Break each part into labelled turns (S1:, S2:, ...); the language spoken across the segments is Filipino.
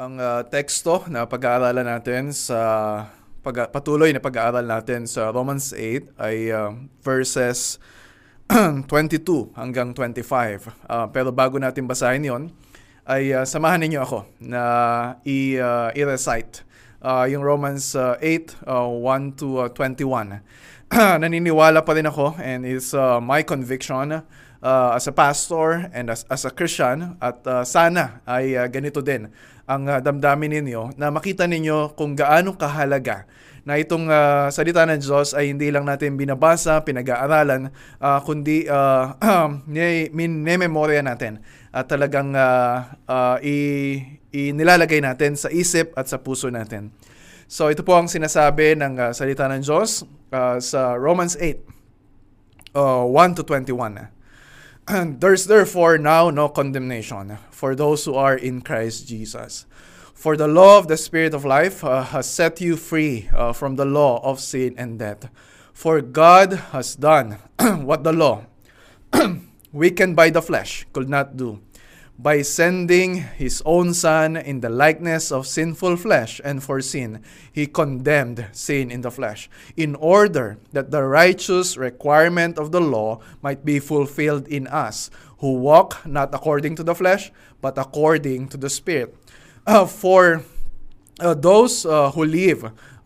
S1: Ang uh, teksto na pag-aaralan natin sa pag patuloy na pag-aaral natin sa Romans 8 ay uh, verses 22 hanggang 25. Uh, pero bago natin basahin 'yon, ay uh, samahan ninyo ako na i, uh, i-recite uh, yung Romans uh, 8 uh, 1 to uh, 21. Naniniwala pa rin ako and is uh, my conviction uh, as a pastor and as, as a Christian at uh, sana ay uh, ganito din ang uh, damdamin ninyo na makita ninyo kung gaano kahalaga na itong uh, salita ng Diyos ay hindi lang natin binabasa, pinag-aaralan, uh, kundi uh, minememorya natin at talagang uh, uh, i- inilalagay natin sa isip at sa puso natin. So ito po ang sinasabi ng uh, salita ng Diyos uh, sa Romans 8, uh, 1 to 21. There's therefore now no condemnation for those who are in Christ Jesus. For the law of the Spirit of life uh, has set you free uh, from the law of sin and death. For God has done what the law, weakened by the flesh, could not do by sending his own Son in the likeness of sinful flesh, and for sin, he condemned sin in the flesh, in order that the righteous requirement of the law might be fulfilled in us, who walk not according to the flesh, but according to the Spirit. Uh, for uh, those uh, who live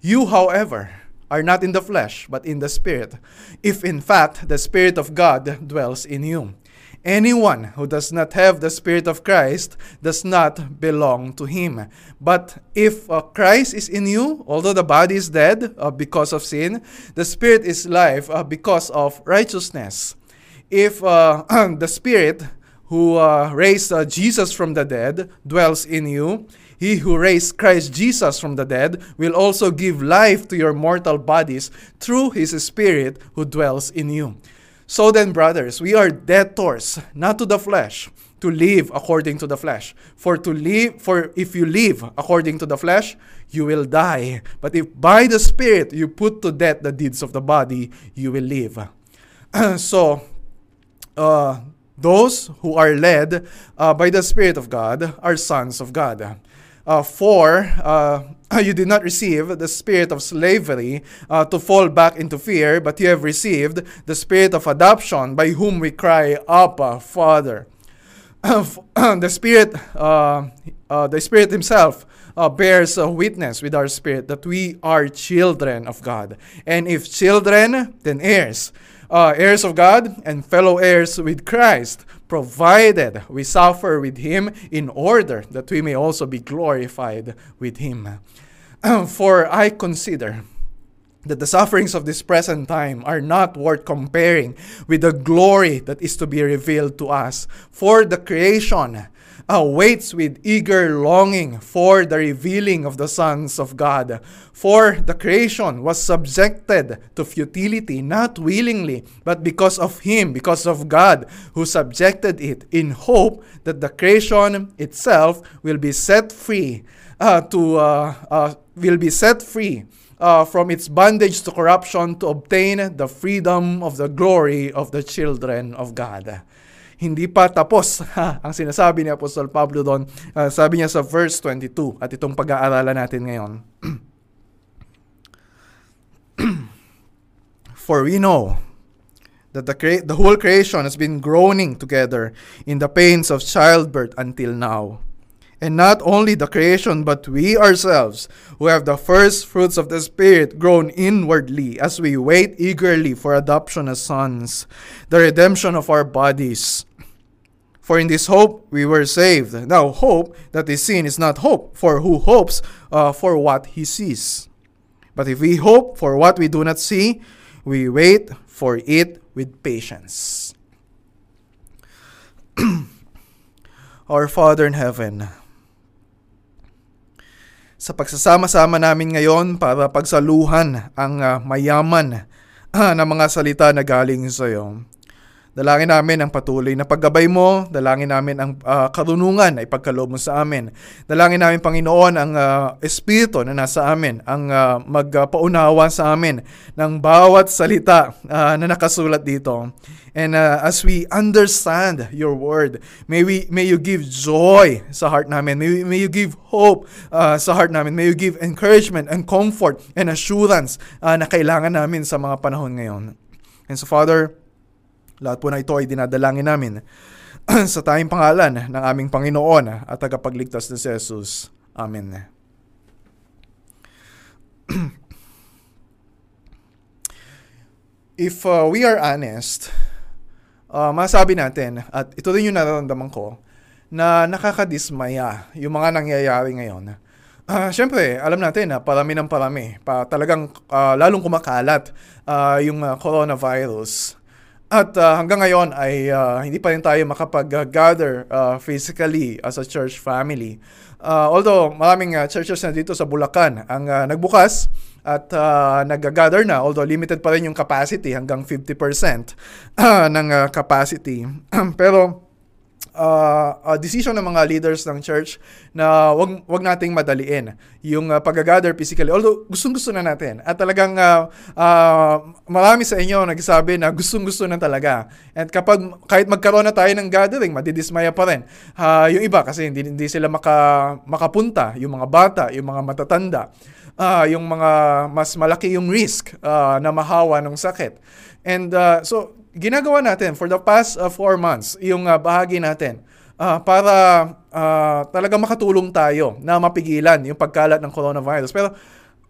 S1: You, however, are not in the flesh, but in the Spirit, if in fact the Spirit of God dwells in you. Anyone who does not have the Spirit of Christ does not belong to him. But if uh, Christ is in you, although the body is dead uh, because of sin, the Spirit is life uh, because of righteousness. If uh, the Spirit who uh, raised uh, Jesus from the dead dwells in you, he who raised Christ Jesus from the dead will also give life to your mortal bodies through his Spirit who dwells in you. So then, brothers, we are debtors, not to the flesh, to live according to the flesh. For to live, for if you live according to the flesh, you will die. But if by the Spirit you put to death the deeds of the body, you will live. so, uh, those who are led uh, by the Spirit of God are sons of God. Uh, for uh, you did not receive the spirit of slavery uh, to fall back into fear, but you have received the spirit of adoption by whom we cry, Abba, Father. the Spirit, uh, uh, the Spirit Himself uh, bears witness with our spirit that we are children of God. And if children, then heirs heirs of God and fellow heirs with Christ, provided we suffer with him in order that we may also be glorified with him. For I consider that the sufferings of this present time are not worth comparing with the glory that is to be revealed to us. For the creation awaits with eager longing for the revealing of the sons of God. For the creation was subjected to futility, not willingly, but because of Him, because of God, who subjected it, in hope that the creation itself will be set free uh, to uh, uh, will be set free. Uh, from its bondage to corruption to obtain the freedom of the glory of the children of God. Hindi pa tapos ang sinasabi ni Apostol Pablo doon. Uh, sabi niya sa verse 22 at itong pag-aaralan natin ngayon. For we know that the, cre- the whole creation has been groaning together in the pains of childbirth until now. And not only the creation, but we ourselves, who have the first fruits of the Spirit, grown inwardly as we wait eagerly for adoption as sons, the redemption of our bodies. For in this hope we were saved. Now, hope that is seen is not hope, for who hopes uh, for what he sees? But if we hope for what we do not see, we wait for it with patience. Our Father in heaven, sa pagsasama-sama namin ngayon para pagsaluhan ang uh, mayaman uh, na mga salita na galing sa iyo. Dalangin namin ang patuloy na paggabay mo. Dalangin namin ang uh, karunungan na ipagkaloob mo sa amin. Dalangin namin, Panginoon, ang uh, Espiritu na nasa amin, ang uh, magpaunawa sa amin ng bawat salita uh, na nakasulat dito. And uh, as we understand your word, may we may you give joy sa heart namin. May, may you give hope uh, sa heart namin. May you give encouragement and comfort and assurance uh, na kailangan namin sa mga panahon ngayon. And so Father, lahat po na ito ay dinadalangin namin sa tayong pangalan ng aming Panginoon at tagapagligtas na si Jesus. Amen. If uh, we are honest, uh, masabi natin, at ito rin yung nararamdaman ko, na nakakadismaya yung mga nangyayari ngayon. Uh, Siyempre, alam natin na parami ng parami. Pa, talagang uh, lalong kumakalat uh, yung uh, coronavirus. At uh, hanggang ngayon ay uh, hindi pa rin tayo makapag-gather uh, physically as a church family. Uh, although maraming uh, churches na dito sa Bulacan ang uh, nagbukas at uh, nag-gather na, although limited pa rin yung capacity hanggang 50% uh, ng uh, capacity. Pero uh, uh, decision ng mga leaders ng church na wag wag nating madaliin yung uh, pag-gather physically. Although gustong-gusto na natin at talagang uh, uh, marami sa inyo nagsasabi na gustong-gusto na talaga. And kapag kahit magkaroon na tayo ng gathering, madidismaya pa rin. Uh, yung iba kasi hindi hindi sila maka makapunta, yung mga bata, yung mga matatanda. Uh, yung mga mas malaki yung risk uh, na mahawa ng sakit. And uh, so ginagawa natin for the past uh, four months, yung uh, bahagi natin, uh, para uh, talaga makatulong tayo na mapigilan yung pagkalat ng coronavirus. Pero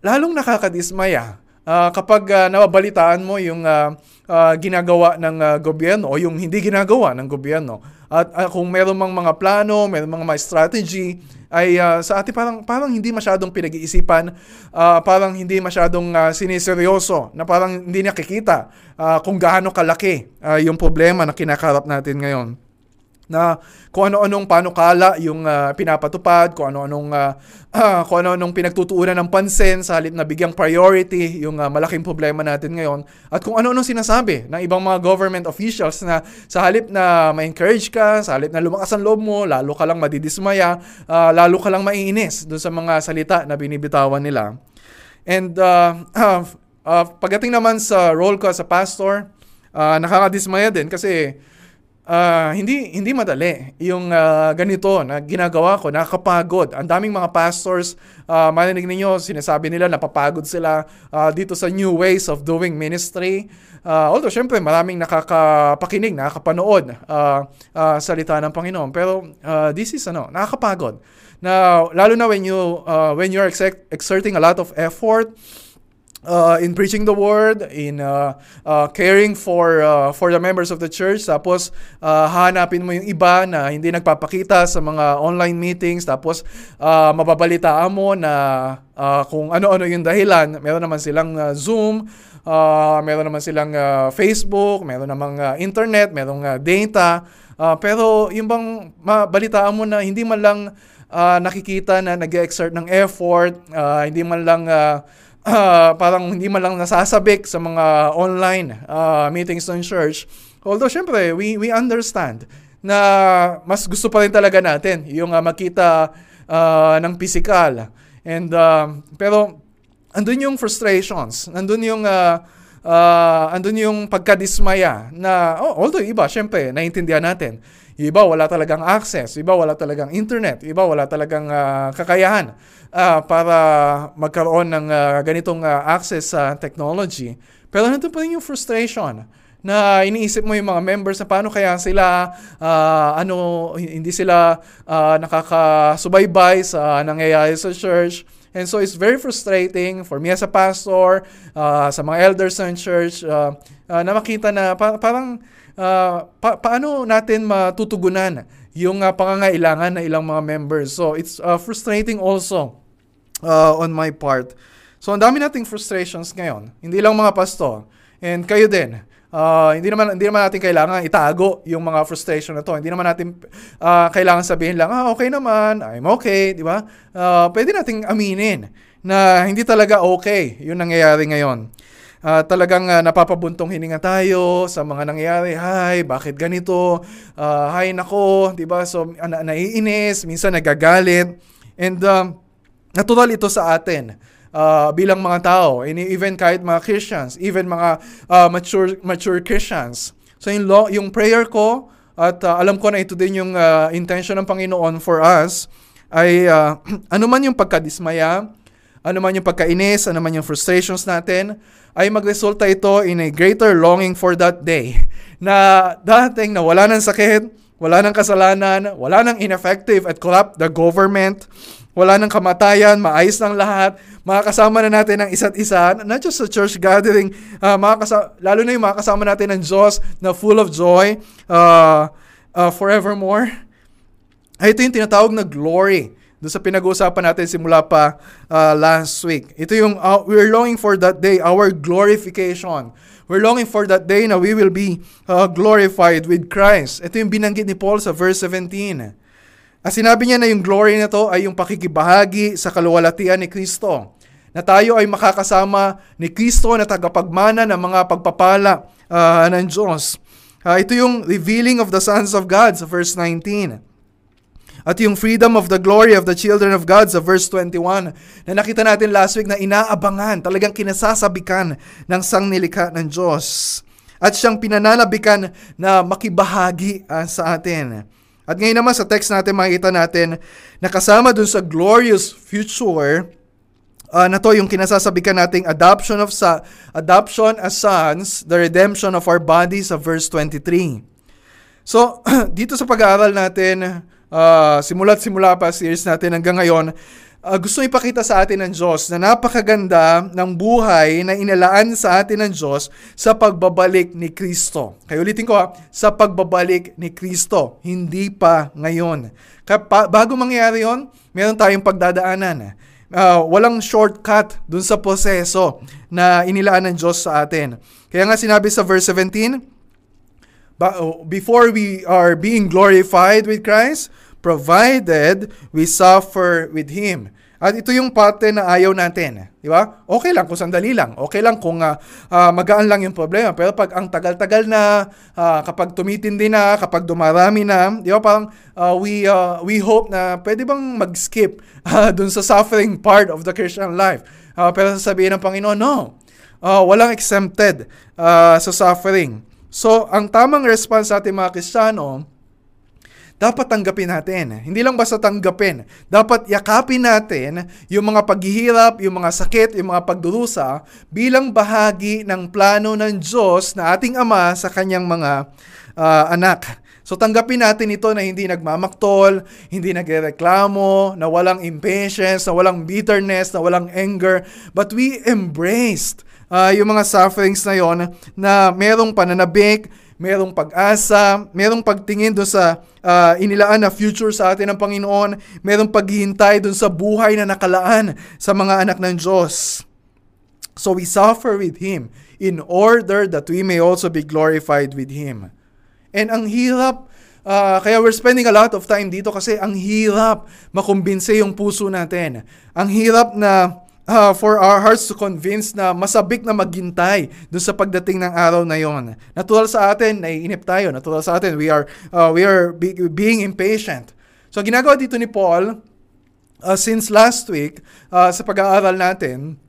S1: lalong nakakadismaya uh, kapag uh, nababalitaan mo yung uh, uh, ginagawa ng uh, gobyerno o yung hindi ginagawa ng gobyerno. At uh, kung meron mang mga plano, meron mga strategy, ay uh, sa atin parang, parang hindi masyadong pinag-iisipan, uh, parang hindi masyadong uh, siniseryoso, na parang hindi nakikita uh, kung gaano kalaki uh, yung problema na kinakarap natin ngayon na kung ano-anong panukala yung uh, pinapatupad, kung ano-anong uh, uh, kung ano-anong pinagtutuunan ng pansin sa halip na bigyang priority yung uh, malaking problema natin ngayon at kung ano-anong sinasabi ng ibang mga government officials na sa halip na ma-encourage ka, sa halip na lumakas ang loob mo, lalo ka lang madidismaya, uh, lalo ka lang maiinis doon sa mga salita na binibitawan nila. And uh, uh, uh, pagdating naman sa role ko as a pastor, uh, nakakadismaya din kasi uh, hindi hindi madali yung uh, ganito na ginagawa ko, nakakapagod. Ang daming mga pastors, uh, marinig ninyo, sinasabi nila napapagod sila uh, dito sa new ways of doing ministry. Uh, although syempre maraming nakakapakinig, nakakapanood uh, uh, salita ng Panginoon. Pero uh, this is ano, nakakapagod. Na lalo na when you uh, when you're exerting a lot of effort, uh, in preaching the word, in uh, uh, caring for uh, for the members of the church. Tapos uh, hanapin mo yung iba na hindi nagpapakita sa mga online meetings. Tapos uh, mababalitaan mo na uh, kung ano-ano yung dahilan. Meron naman silang uh, Zoom, uh, meron naman silang uh, Facebook, meron namang uh, internet, meron uh, data. Uh, pero yung bang mabalitaan mo na hindi man lang uh, nakikita na nag-exert ng effort, uh, hindi man lang uh, uh, parang hindi man lang nasasabik sa mga online uh, meetings ng church. Although syempre, we, we understand na mas gusto pa rin talaga natin yung uh, makita uh, ng physical. And, uh, pero andun yung frustrations, andun yung uh, uh, andun yung pagkadismaya na, oh, although iba, syempre, naiintindihan natin. iba wala talagang access, iba wala talagang internet, iba wala talagang uh, kakayahan uh, para magkaroon ng uh, ganitong uh, access sa technology. Pero nandun pa rin yung frustration na iniisip mo yung mga members na paano kaya sila uh, ano hindi sila uh, nakakasubaybay sa nangyayari sa church and so it's very frustrating for me as a pastor uh, sa mga elders ng church uh, uh, na makita na pa- parang uh, pa- paano natin matutugunan yung uh, pangangailangan ng ilang mga members. So it's uh, frustrating also uh, on my part. So ang dami nating frustrations ngayon. Hindi lang mga pastor. And kayo din. Uh, hindi naman hindi naman natin kailangan itago yung mga frustration na to. Hindi naman natin uh, kailangan sabihin lang, ah, okay naman, I'm okay, di ba? Uh, pwede nating aminin na hindi talaga okay yung nangyayari ngayon. Uh, talagang uh, napapabuntong hininga tayo sa mga nangyayari. Hay, bakit ganito? Uh, hay, nako, di ba? So, na- naiinis, minsan nagagalit. And uh, natural ito sa atin uh, bilang mga tao, and even kahit mga Christians, even mga uh, mature mature Christians. So yung lo, yung prayer ko at uh, alam ko na ito din yung uh, intention ng Panginoon for us ay uh, ano man yung pagkadismaya, ano man yung pagkainis, ano man yung frustrations natin, ay magresulta ito in a greater longing for that day na dating na wala ng sakit, wala ng kasalanan, wala ng ineffective at corrupt the government, wala ng kamatayan, maayos ng lahat, makakasama na natin ang isa't isa, not just sa church gathering, uh, makakasama, lalo na yung makakasama natin ng Diyos na full of joy uh, uh, forevermore. Ay, ito yung tinatawag na glory doon sa pinag-uusapan natin simula pa uh, last week. Ito yung, uh, we're longing for that day, our glorification. We're longing for that day na we will be uh, glorified with Christ. Ito yung binanggit ni Paul sa verse 17. At sinabi niya na yung glory na to ay yung pakikibahagi sa kaluwalhatian ni Kristo. Na tayo ay makakasama ni Kristo na tagapagmana ng mga pagpapala uh, ng Diyos. Uh, ito yung revealing of the sons of God sa verse 19. At yung freedom of the glory of the children of God sa verse 21 na nakita natin last week na inaabangan, talagang kinasasabikan ng sangnilikha ng Diyos. At siyang pinananabikan na makibahagi uh, sa atin. At ngayon naman sa text natin makikita natin na kasama dun sa glorious future uh, na to yung kinasasabikan nating adoption of sa adoption as sons, the redemption of our bodies sa verse 23. So, dito sa pag-aaral natin, uh, simula't simula pa series natin hanggang ngayon, uh, gusto ipakita sa atin ng Diyos na napakaganda ng buhay na inalaan sa atin ng Diyos sa pagbabalik ni Kristo. Kaya ulitin ko ha, sa pagbabalik ni Kristo, hindi pa ngayon. Kaya pa, bago mangyari yon, meron tayong pagdadaanan. Uh, walang shortcut dun sa proseso na inilaan ng Diyos sa atin. Kaya nga sinabi sa verse 17, before we are being glorified with Christ, provided we suffer with Him. At ito yung parte na ayaw natin. Di ba? Okay lang kung sandali lang. Okay lang kung uh, uh, magaan lang yung problema. Pero pag ang tagal-tagal na, uh, kapag tumitindi na, kapag dumarami na, di ba parang uh, we, uh, we hope na pwede bang mag-skip uh, dun sa suffering part of the Christian life. Uh, pero sasabihin ng Panginoon, no. Uh, walang exempted uh, sa suffering. So, ang tamang response sa ating mga Kristiyano, dapat tanggapin natin. Hindi lang basta tanggapin. Dapat yakapin natin yung mga paghihirap, yung mga sakit, yung mga pagdurusa bilang bahagi ng plano ng Diyos na ating Ama sa kanyang mga uh, anak. So tanggapin natin ito na hindi nagmamaktol, hindi nagreklamo, na walang impatience, na walang bitterness, na walang anger, but we embraced uh, yung mga sufferings na yon na merong pananabik, merong pag-asa, merong pagtingin doon sa uh, inilaan na future sa atin ng Panginoon, merong paghihintay doon sa buhay na nakalaan sa mga anak ng Diyos. So we suffer with Him in order that we may also be glorified with Him. And ang hirap, uh, kaya we're spending a lot of time dito kasi ang hirap makumbinse yung puso natin. Ang hirap na uh, for our hearts to convince na masabik na maghintay doon sa pagdating ng araw na yon. Natural sa atin, naiinip tayo. Natural sa atin, we are, uh, we are be, being impatient. So ginagawa dito ni Paul, uh, since last week, uh, sa pag-aaral natin,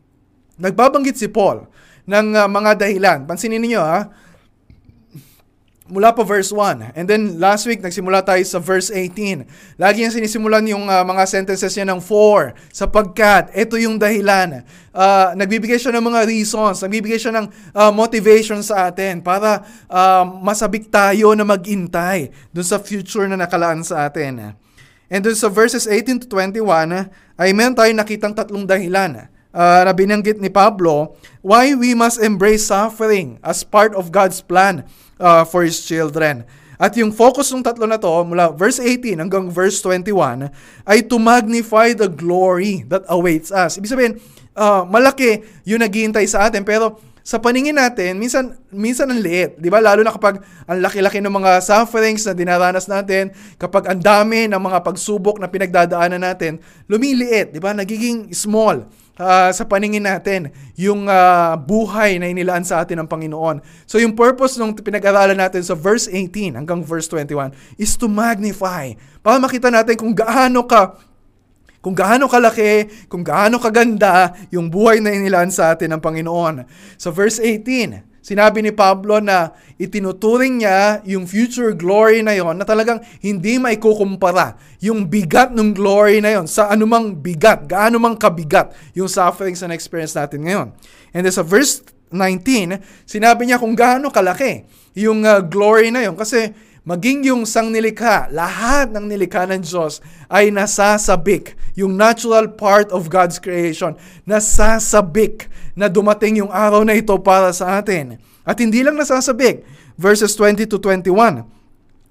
S1: nagbabanggit si Paul ng uh, mga dahilan. Pansinin niyo ha, mula pa verse 1. And then last week, nagsimula tayo sa verse 18. Lagi niya sinisimulan yung uh, mga sentences niya ng 4. Sapagkat, ito yung dahilan. Uh, nagbibigay siya ng mga reasons. Nagbibigay siya ng uh, motivation sa atin para uh, masabik tayo na magintay dun sa future na nakalaan sa atin. And dun sa verses 18 to 21, ay meron tayong nakitang tatlong dahilan uh, na binanggit ni Pablo why we must embrace suffering as part of God's plan uh, for His children. At yung focus ng tatlo na to, mula verse 18 hanggang verse 21, ay to magnify the glory that awaits us. Ibig sabihin, uh, malaki yung naghihintay sa atin, pero sa paningin natin, minsan, minsan ang liit. Di ba? Lalo na kapag ang laki-laki ng mga sufferings na dinaranas natin, kapag ang dami ng mga pagsubok na pinagdadaanan natin, lumiliit. Di ba? Nagiging small uh, sa paningin natin yung uh, buhay na inilaan sa atin ng Panginoon. So yung purpose nung pinag-aralan natin sa verse 18 hanggang verse 21 is to magnify. Para makita natin kung gaano ka kung gaano kalaki, kung gaano kaganda yung buhay na inilaan sa atin ng Panginoon. Sa verse 18, sinabi ni Pablo na itinuturing niya yung future glory na yon na talagang hindi maikukumpara yung bigat ng glory na yon sa anumang bigat, gaano mang kabigat yung sufferings na experience natin ngayon. And then sa verse 19, sinabi niya kung gaano kalaki yung uh, glory na yon kasi maging yung sang nilikha, lahat ng nilikha ng Diyos ay nasasabik. Yung natural part of God's creation, nasasabik na dumating yung araw na ito para sa atin. At hindi lang nasasabik, verses 20 to 21.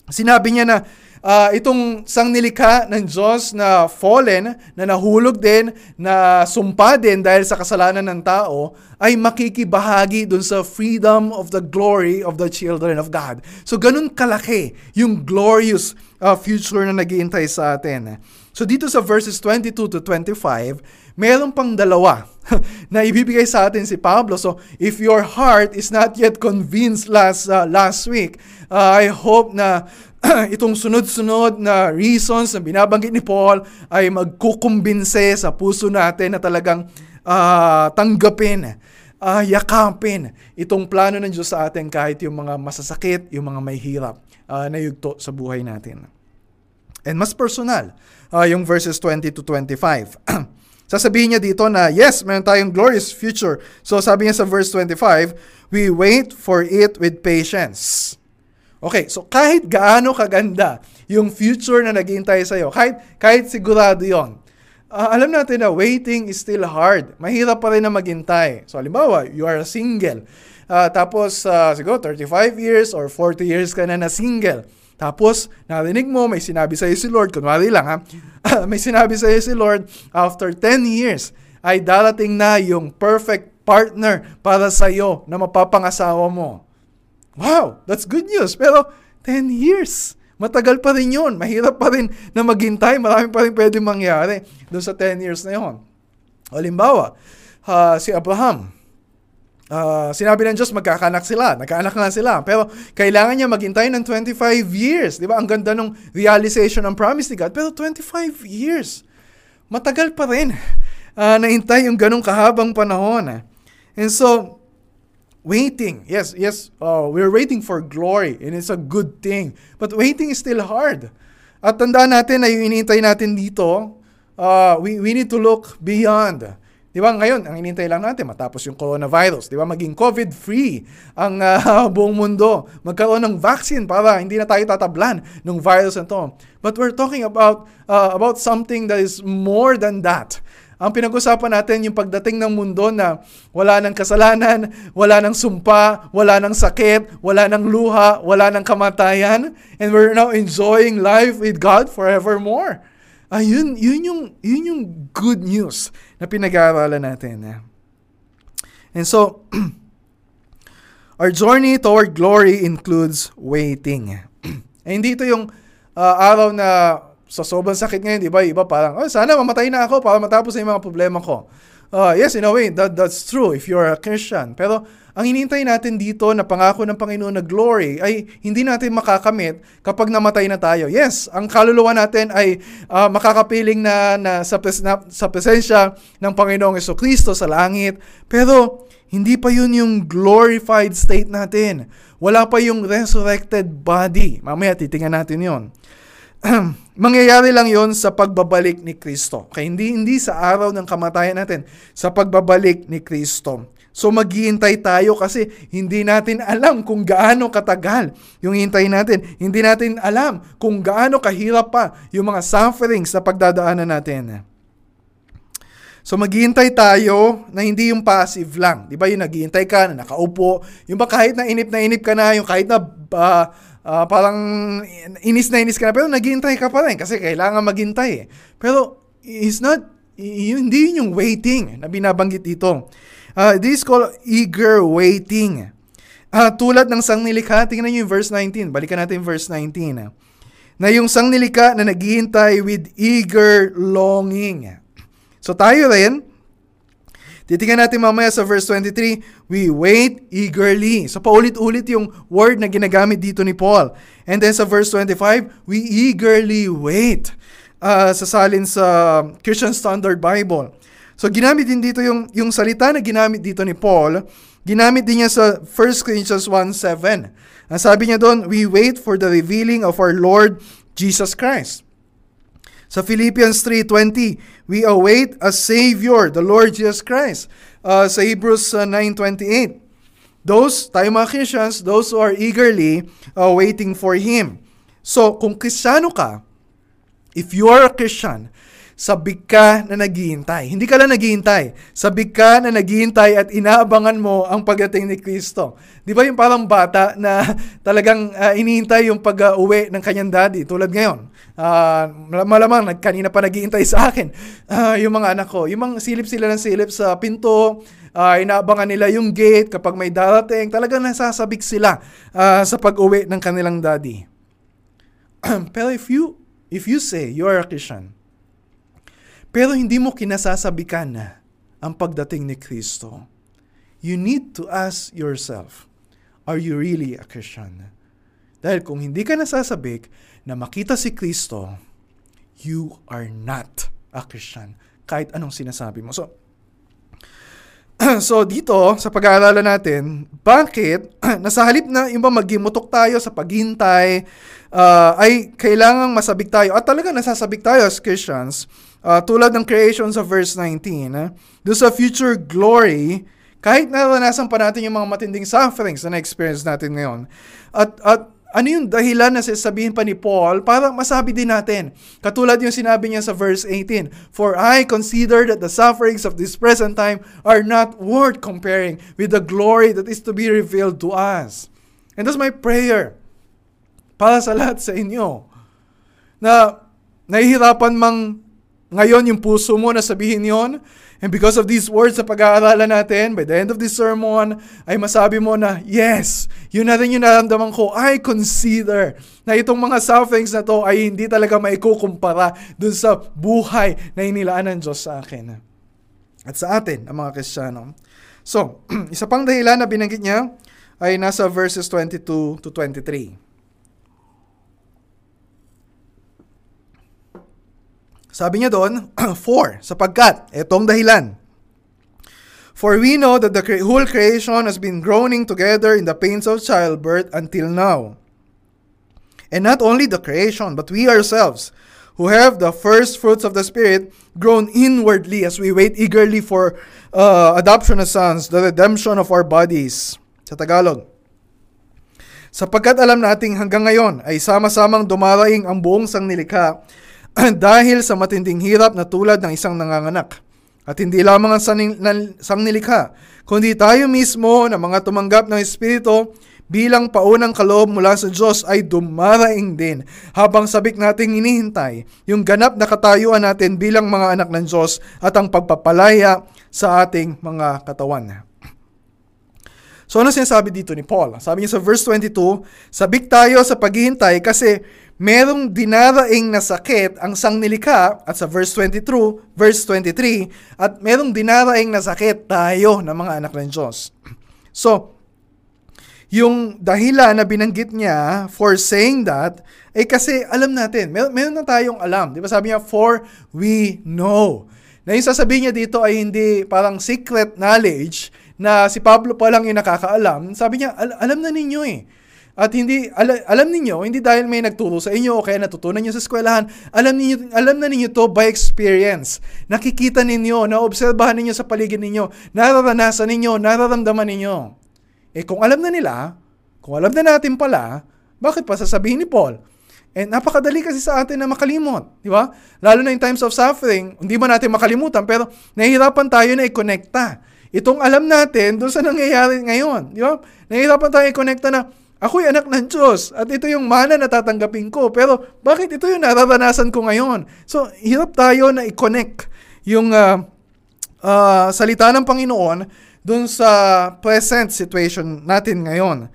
S1: Sinabi niya na uh, itong sang nilikha ng Diyos na fallen, na nahulog din, na sumpa din dahil sa kasalanan ng tao, ay makikibahagi dun sa freedom of the glory of the children of God. So ganun kalaki yung glorious uh, future na nagiintay sa atin. So dito sa verses 22 to 25, meron pang dalawa na ibibigay sa atin si Pablo. So if your heart is not yet convinced last uh, last week, uh, I hope na itong sunod-sunod na reasons na binabanggit ni Paul ay magkukumbinse sa puso natin na talagang uh, tanggapin, uh, yakapin itong plano ng Diyos sa atin kahit yung mga masasakit, yung mga may hirap uh, na yugto sa buhay natin. And mas personal, uh, yung verses 20 to 25. Sasabihin niya dito na, yes, meron tayong glorious future. So sabi niya sa verse 25, we wait for it with patience. Okay, so kahit gaano kaganda yung future na naghihintay sa'yo, kahit, kahit sigurado yon, uh, alam natin na waiting is still hard. Mahirap pa rin na maghintay. So, halimbawa, you are single. Uh, tapos, uh, siguro, 35 years or 40 years ka na na single. Tapos, narinig mo, may sinabi sa'yo si Lord, kunwari lang ha, may sinabi sa'yo si Lord, after 10 years, ay darating na yung perfect partner para sa'yo na mapapangasawa mo. Wow, that's good news. Pero 10 years. Matagal pa rin yun. Mahirap pa rin na maghintay. Marami pa rin pwede mangyari doon sa 10 years na yun. Halimbawa, uh, si Abraham, uh, sinabi ng Diyos magkakanak sila. Nagkaanak na sila. Pero kailangan niya maghintay ng 25 years. Di ba? Ang ganda ng realization ng promise ni God. Pero 25 years. Matagal pa rin uh, naintay yung ganong kahabang panahon. And so, Waiting, yes, yes, uh, we're waiting for glory and it's a good thing. But waiting is still hard. At tandaan natin na yung inintay natin dito, uh, we, we need to look beyond. Di ba ngayon, ang inintay lang natin matapos yung coronavirus, di ba maging COVID-free ang uh, buong mundo. Magkaroon ng vaccine para hindi na tayo tatablan ng virus na to. But we're talking about uh, about something that is more than that. Ang pinag-usapan natin yung pagdating ng mundo na wala ng kasalanan, wala ng sumpa, wala ng sakit, wala ng luha, wala ng kamatayan, and we're now enjoying life with God forevermore. Ayun, yun yung, yun yung good news na pinag-aaralan natin. Eh. And so, our journey toward glory includes waiting. eh, hindi ito yung uh, araw na sa sobrang sakit ngayon, di ba? Iba parang, oh, sana mamatay na ako para matapos na yung mga problema ko. Uh, yes, in a way, that, that's true if you're a Christian. Pero ang hinintay natin dito na pangako ng Panginoon na glory ay hindi natin makakamit kapag namatay na tayo. Yes, ang kaluluwa natin ay uh, makakapiling na, na, sa, pres- na sa presensya ng Panginoong Yeso Kristo sa langit. Pero hindi pa yun yung glorified state natin. Wala pa yung resurrected body. Mamaya titingnan natin yon. mangyayari lang yon sa pagbabalik ni Kristo. Okay, hindi, hindi sa araw ng kamatayan natin, sa pagbabalik ni Kristo. So maghihintay tayo kasi hindi natin alam kung gaano katagal yung hintay natin. Hindi natin alam kung gaano kahirap pa yung mga sufferings na pagdadaanan natin. So maghihintay tayo na hindi yung passive lang. Di ba yung naghihintay ka na nakaupo, yung ba kahit na inip na inip ka na, yung kahit na uh, uh, parang inis na inis ka na, pero naghihintay ka pa rin kasi kailangan maghintay eh. Pero it's not, hindi yun yung waiting na binabanggit dito. Uh, this is called eager waiting. Uh, tulad ng sangnilikha, tingnan niyo yung verse 19. Balikan natin verse 19. Na yung sangnilikha na naghihintay with eager longing. So tayo rin, titingnan natin mamaya sa verse 23, we wait eagerly. So paulit-ulit yung word na ginagamit dito ni Paul. And then sa verse 25, we eagerly wait. Uh, sasalin sa Christian Standard Bible. So ginamit din dito yung, yung salita na ginamit dito ni Paul, ginamit din niya sa 1 Corinthians 1.7. Ang sabi niya doon, we wait for the revealing of our Lord Jesus Christ. Sa Philippians 3.20, we await a Savior, the Lord Jesus Christ. Uh, sa Hebrews uh, 9.28, those, tayo mga Christians, those who are eagerly uh, waiting for Him. So, kung Kristiyano ka, if you are a Christian, sabik ka na naghihintay. Hindi ka lang naghihintay. Sabik ka na naghihintay at inaabangan mo ang pagdating ni Kristo. Di ba yung parang bata na talagang uh, inihintay yung pag-uwi ng kanyang daddy tulad ngayon. Uh, malamang kanina pa naghihintay sa akin uh, yung mga anak ko. Yung mga silip sila ng silip sa pinto, uh, inaabangan nila yung gate kapag may darating. Talagang nasasabik sila uh, sa pag-uwi ng kanilang daddy. Pero if you if you say you are a Christian, pero hindi mo kinasasabikan ang pagdating ni Kristo. You need to ask yourself, are you really a Christian? Dahil kung hindi ka nasasabik na makita si Kristo, you are not a Christian. Kahit anong sinasabi mo. So, so dito, sa pag-aaralan natin, bakit nasa halip na yung ba magimutok tayo sa paghintay, uh, ay kailangang masabik tayo at talaga nasasabik tayo as Christians uh, tulad ng creation sa verse 19, eh, do sa future glory, kahit naranasan pa natin yung mga matinding sufferings na na-experience natin ngayon, at, at ano yung dahilan na sasabihin pa ni Paul para masabi din natin. Katulad yung sinabi niya sa verse 18, For I consider that the sufferings of this present time are not worth comparing with the glory that is to be revealed to us. And that's my prayer para sa lahat sa inyo na nahihirapan mang ngayon, yung puso mo na sabihin yon. And because of these words sa pag-aaralan natin, by the end of this sermon, ay masabi mo na, yes, yun na rin yung naramdaman ko. I consider na itong mga sufferings na to ay hindi talaga maikukumpara dun sa buhay na inilaan ng Diyos sa akin. At sa atin, ang mga Kristiyano. So, isa pang dahilan na binanggit niya ay nasa verses 22 to 23. Sabi niya doon, for, sapagkat, etong dahilan. For we know that the whole creation has been groaning together in the pains of childbirth until now. And not only the creation, but we ourselves, who have the first fruits of the Spirit, groan inwardly as we wait eagerly for uh, adoption as sons, the redemption of our bodies. Sa Tagalog. Sapagkat alam nating hanggang ngayon ay sama-samang dumaraing ang buong sangnilikha dahil sa matinding hirap na tulad ng isang nanganganak. At hindi lamang ang sangnilikha, kundi tayo mismo na mga tumanggap ng Espiritu bilang paunang kaloob mula sa Diyos ay dumaraing din habang sabik nating hinihintay yung ganap na katayuan natin bilang mga anak ng Diyos at ang pagpapalaya sa ating mga katawan. So ano sinasabi dito ni Paul? Sabi niya sa verse 22, sabik tayo sa paghihintay kasi merong dinaraing na sakit ang sangnilikha at sa verse 22, verse 23, at merong dinaraing na sakit tayo ng mga anak ng Diyos. So, yung dahilan na binanggit niya for saying that, eh kasi alam natin, mer- meron na tayong alam. Di ba sabi niya, for we know. Na yung sasabihin niya dito ay hindi parang secret knowledge na si Pablo pa lang yung nakakaalam. Sabi niya, al- alam na ninyo eh. At hindi al- alam niyo hindi dahil may nagturo sa inyo o kaya natutunan niyo sa eskwelahan, alam niyo alam na ninyo to by experience. Nakikita ninyo, naobserbahan ninyo sa paligid ninyo, nararanasan ninyo, nararamdaman ninyo. Eh kung alam na nila, kung alam na natin pala, bakit pa sasabihin ni Paul? Eh, napakadali kasi sa atin na makalimot, di ba? Lalo na in times of suffering, hindi ba natin makalimutan, pero nahihirapan tayo na i-connecta. Itong alam natin doon sa nangyayari ngayon, di ba? Nahihirapan tayo i-connecta na Ako'y anak ng Diyos at ito yung mana na tatanggapin ko. Pero bakit ito yung nararanasan ko ngayon? So, hirap tayo na i-connect yung uh, uh, salita ng Panginoon dun sa present situation natin ngayon.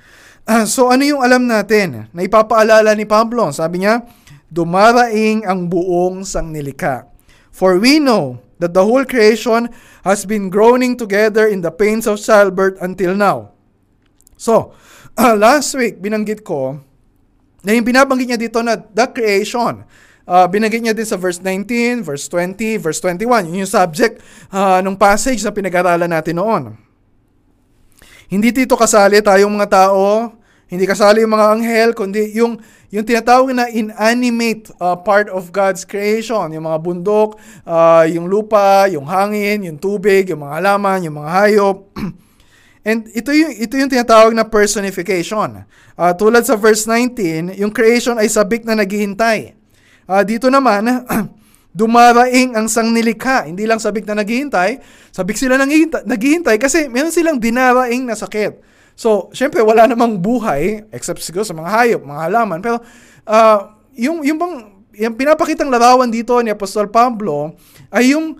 S1: Uh, so ano yung alam natin na ipapaalala ni Pablo? Sabi niya, dumaraing ang buong sangnilika. For we know that the whole creation has been groaning together in the pains of childbirth until now. So, uh, last week, binanggit ko na yung binabanggit niya dito na the creation. Uh, binanggit niya din sa verse 19, verse 20, verse 21. Yun yung subject uh, ng passage na pinag-aralan natin noon. Hindi dito kasali tayong mga tao, hindi kasali yung mga anghel, kundi yung yung tinatawag na inanimate uh, part of God's creation, yung mga bundok, uh, yung lupa, yung hangin, yung tubig, yung mga halaman, yung mga hayop. And ito yung, ito yung tinatawag na personification. Uh, tulad sa verse 19, yung creation ay sabik na naghihintay. Uh, dito naman, dumaraing ang sangnilikha. Hindi lang sabik na naghihintay, sabik sila naghihintay kasi meron silang dinaraing na sakit. So, syempre, wala namang buhay, except siguro sa mga hayop, mga halaman. Pero, uh, yung, yung bang, yung pinapakitang larawan dito ni Apostol Pablo ay yung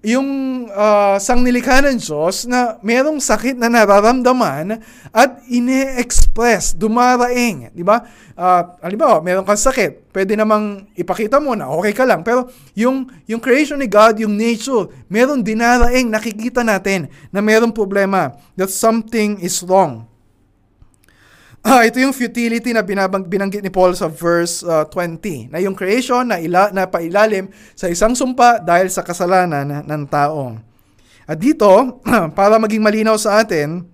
S1: yung uh, sangnilikha ng Diyos na merong sakit na nararamdaman at ine-express, dumaraing, di ba? Uh, halimbawa, meron kang sakit, pwede namang ipakita mo na okay ka lang, pero yung, yung creation ni God, yung nature, meron dinaraing, nakikita natin na merong problema, that something is wrong. Ah, ito yung futility na binabang, binanggit ni Paul sa verse uh, ah, 20, na yung creation na, ila, na pailalim sa isang sumpa dahil sa kasalanan na, ng tao. At dito, para maging malinaw sa atin,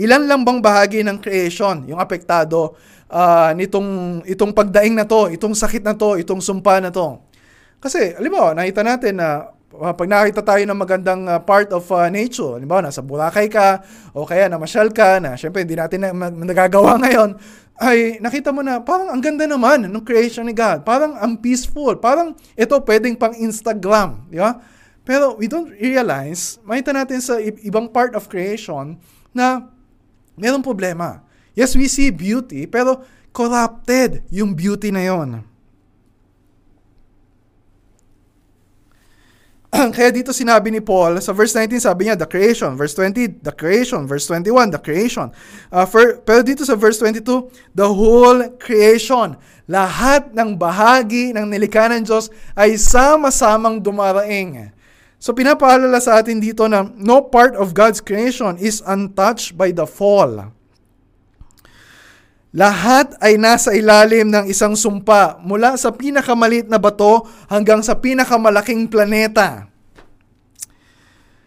S1: ilan lang bang bahagi ng creation yung apektado uh, nitong itong pagdaing na to, itong sakit na to, itong sumpa na to. Kasi, alam mo, nakita natin na uh, pag nakita tayo ng magandang uh, part of uh, nature, halimbawa nasa Boracay ka, o kaya namasyal ka, na syempre hindi natin na, nagagawa ngayon, ay nakita mo na parang ang ganda naman ng creation ni God. Parang ang peaceful. Parang ito pwedeng pang Instagram. Di ba? Pero we don't realize, makita natin sa ibang part of creation na mayroong problema. Yes, we see beauty, pero corrupted yung beauty na yon. Kaya dito sinabi ni Paul, sa verse 19 sabi niya, the creation. Verse 20, the creation. Verse 21, the creation. Uh, for, pero dito sa verse 22, the whole creation. Lahat ng bahagi ng nilikha ng Diyos ay sama-samang dumaraing. So pinapaalala sa atin dito na no part of God's creation is untouched by the fall. Lahat ay nasa ilalim ng isang sumpa mula sa pinakamalit na bato hanggang sa pinakamalaking planeta.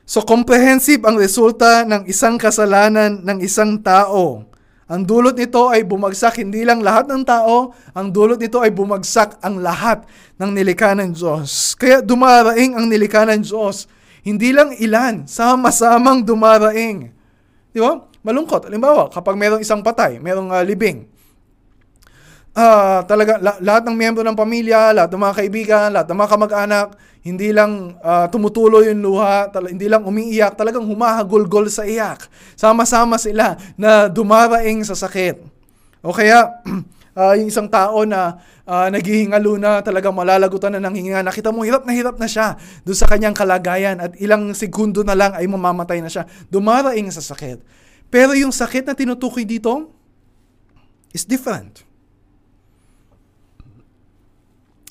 S1: So comprehensive ang resulta ng isang kasalanan ng isang tao. Ang dulot nito ay bumagsak hindi lang lahat ng tao, ang dulot nito ay bumagsak ang lahat ng nilikha ng Diyos. Kaya dumaraing ang nilikha ng Diyos. Hindi lang ilan, sama-samang dumaraing. Di ba? Malungkot. Halimbawa, kapag merong isang patay, merong uh, libing, uh, talaga, la- lahat ng miyembro ng pamilya, lahat ng mga kaibigan, lahat ng mga kamag-anak, hindi lang uh, tumutuloy yung luha, tal- hindi lang umiiyak, talagang humahagulgol sa iyak. Sama-sama sila na dumaraing sa sakit. O kaya, uh, yung isang tao na uh, naghihingalo na, talagang malalagutan na ng hinga, nakita mo, hirap na hirap na siya doon sa kanyang kalagayan at ilang segundo na lang ay mamamatay na siya. Dumaraing sa sakit. Pero yung sakit na tinutukoy dito is different.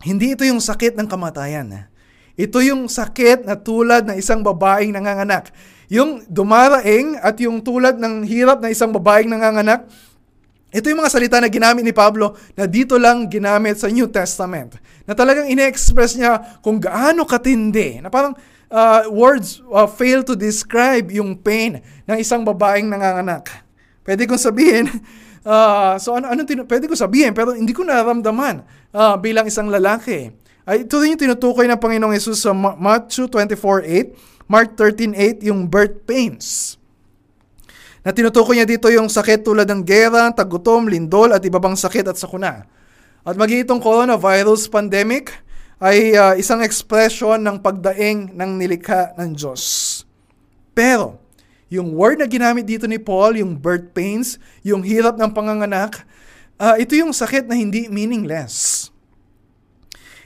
S1: Hindi ito yung sakit ng kamatayan. Ito yung sakit na tulad ng isang babaeng nanganganak. Yung dumaraing at yung tulad ng hirap na isang babaeng nanganganak, ito yung mga salita na ginamit ni Pablo na dito lang ginamit sa New Testament. Na talagang ine-express niya kung gaano katindi. Na parang uh, words uh, fail to describe yung pain ng isang babaeng nanganganak. Pwede kong sabihin, uh, so ano, ano tin- pwede ko sabihin, pero hindi ko nararamdaman uh, bilang isang lalaki. Ay, ito rin yung tinutukoy ng Panginoong Yesus sa Matthew 24.8, Mark 13.8, yung birth pains. Na tinutukoy niya dito yung sakit tulad ng gera, tagutom, lindol, at iba pang sakit at sakuna. At maging itong coronavirus pandemic, ay uh, isang expression ng pagdaing ng nilikha ng Diyos. Pero, yung word na ginamit dito ni Paul, yung birth pains, yung hirap ng panganganak, uh, ito yung sakit na hindi meaningless.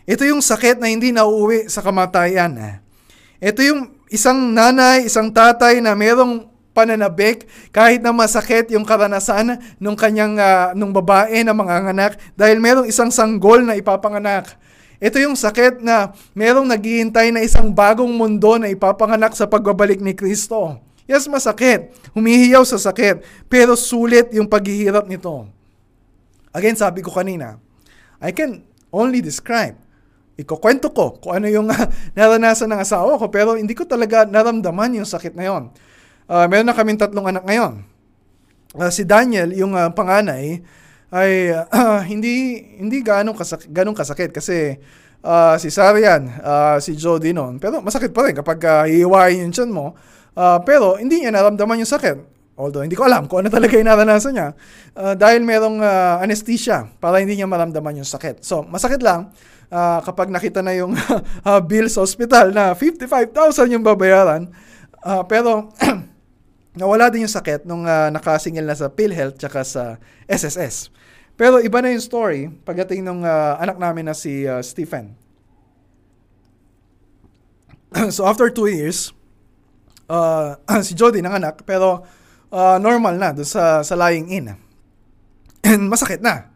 S1: Ito yung sakit na hindi nauuwi sa kamatayan. Ito yung isang nanay, isang tatay na merong pananabik kahit na masakit yung karanasan nung kanyang uh, nung babae na manganganak dahil merong isang sanggol na ipapanganak. Ito yung sakit na merong naghihintay na isang bagong mundo na ipapanganak sa pagbabalik ni Kristo. Yes, masakit. Humihiyaw sa sakit. Pero sulit yung paghihirap nito. Again, sabi ko kanina, I can only describe. Ikukwento ko kung ano yung uh, naranasan ng asawa ko pero hindi ko talaga naramdaman yung sakit na yon. Uh, meron na kaming tatlong anak ngayon. Uh, si Daniel, yung uh, panganay, ay uh, hindi hindi ganong kasakit, ganong kasakit kasi uh, si Sarian, uh, si Jody noon. Pero masakit pa rin kapag uh, hihiwain yung tiyan mo. Uh, pero hindi niya naramdaman yung sakit. Although hindi ko alam kung ano talaga yung naranasan niya. Uh, dahil merong uh, anesthesia para hindi niya maramdaman yung sakit. So, masakit lang uh, kapag nakita na yung uh, bill hospital na 55,000 yung babayaran. Uh, pero nawala din yung sakit nung uh, nakasingil na sa PhilHealth tsaka sa SSS. Pero iba na yung story pagdating ng uh, anak namin na si uh, Stephen. so after two years, uh, si Jody nanganak pero uh, normal na doon sa, sa lying in. And masakit na.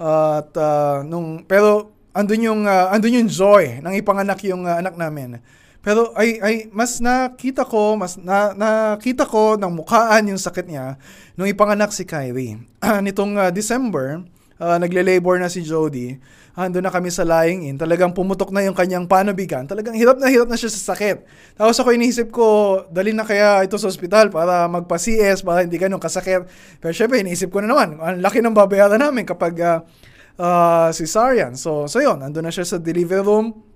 S1: Uh, at uh, nung pero andun yung uh, andun yung joy nang ipanganak yung uh, anak namin. Pero ay ay mas nakita ko, mas na, nakita ko ng mukhaan yung sakit niya nung ipanganak si Kyrie. Nitong uh, December, uh, nagle-labor na si Jody. Ando na kami sa lying in. Talagang pumutok na yung kanyang panabigan. Talagang hirap na hirap na siya sa sakit. Tapos ako iniisip ko, dali na kaya ito sa ospital para magpa-CS, para hindi ganun kasakit. Pero syempre, iniisip ko na naman, ang laki ng babayaran namin kapag uh, uh, cesarean. So, so yun, ando na siya sa delivery room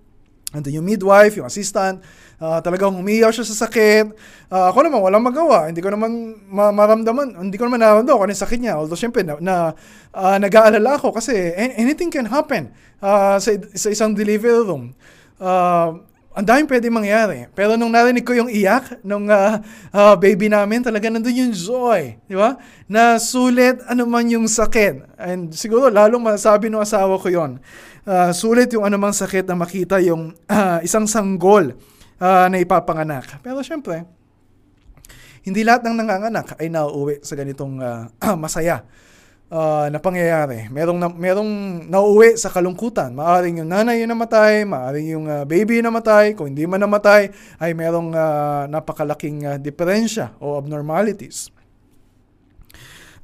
S1: Nandun yung midwife, yung assistant, uh, talagang umiiyak siya sa sakit. Uh, ako naman, walang magawa. Hindi ko naman ma- maramdaman, hindi ko naman naramdaman kung ano sakit niya. Although, syempre, na, na uh, nag-aalala ako kasi anything can happen uh, sa, sa isang delivery room. Uh, ang daming pwede mangyari. Pero nung narinig ko yung iyak nung uh, uh, baby namin, talaga nandun yung joy. Di ba? Na sulit ano man yung sakit. And siguro lalong masabi ng asawa ko yon uh, sulit yung anumang sakit na makita yung uh, isang sanggol uh, na ipapanganak. Pero syempre, hindi lahat ng nanganganak ay nauuwi sa ganitong uh, masaya uh, na pangyayari. Merong, na, merong nauuwi sa kalungkutan. Maaring yung nanay yung namatay, maaring yung uh, baby yung namatay. Kung hindi man namatay, ay merong uh, napakalaking uh, diferensya o abnormalities.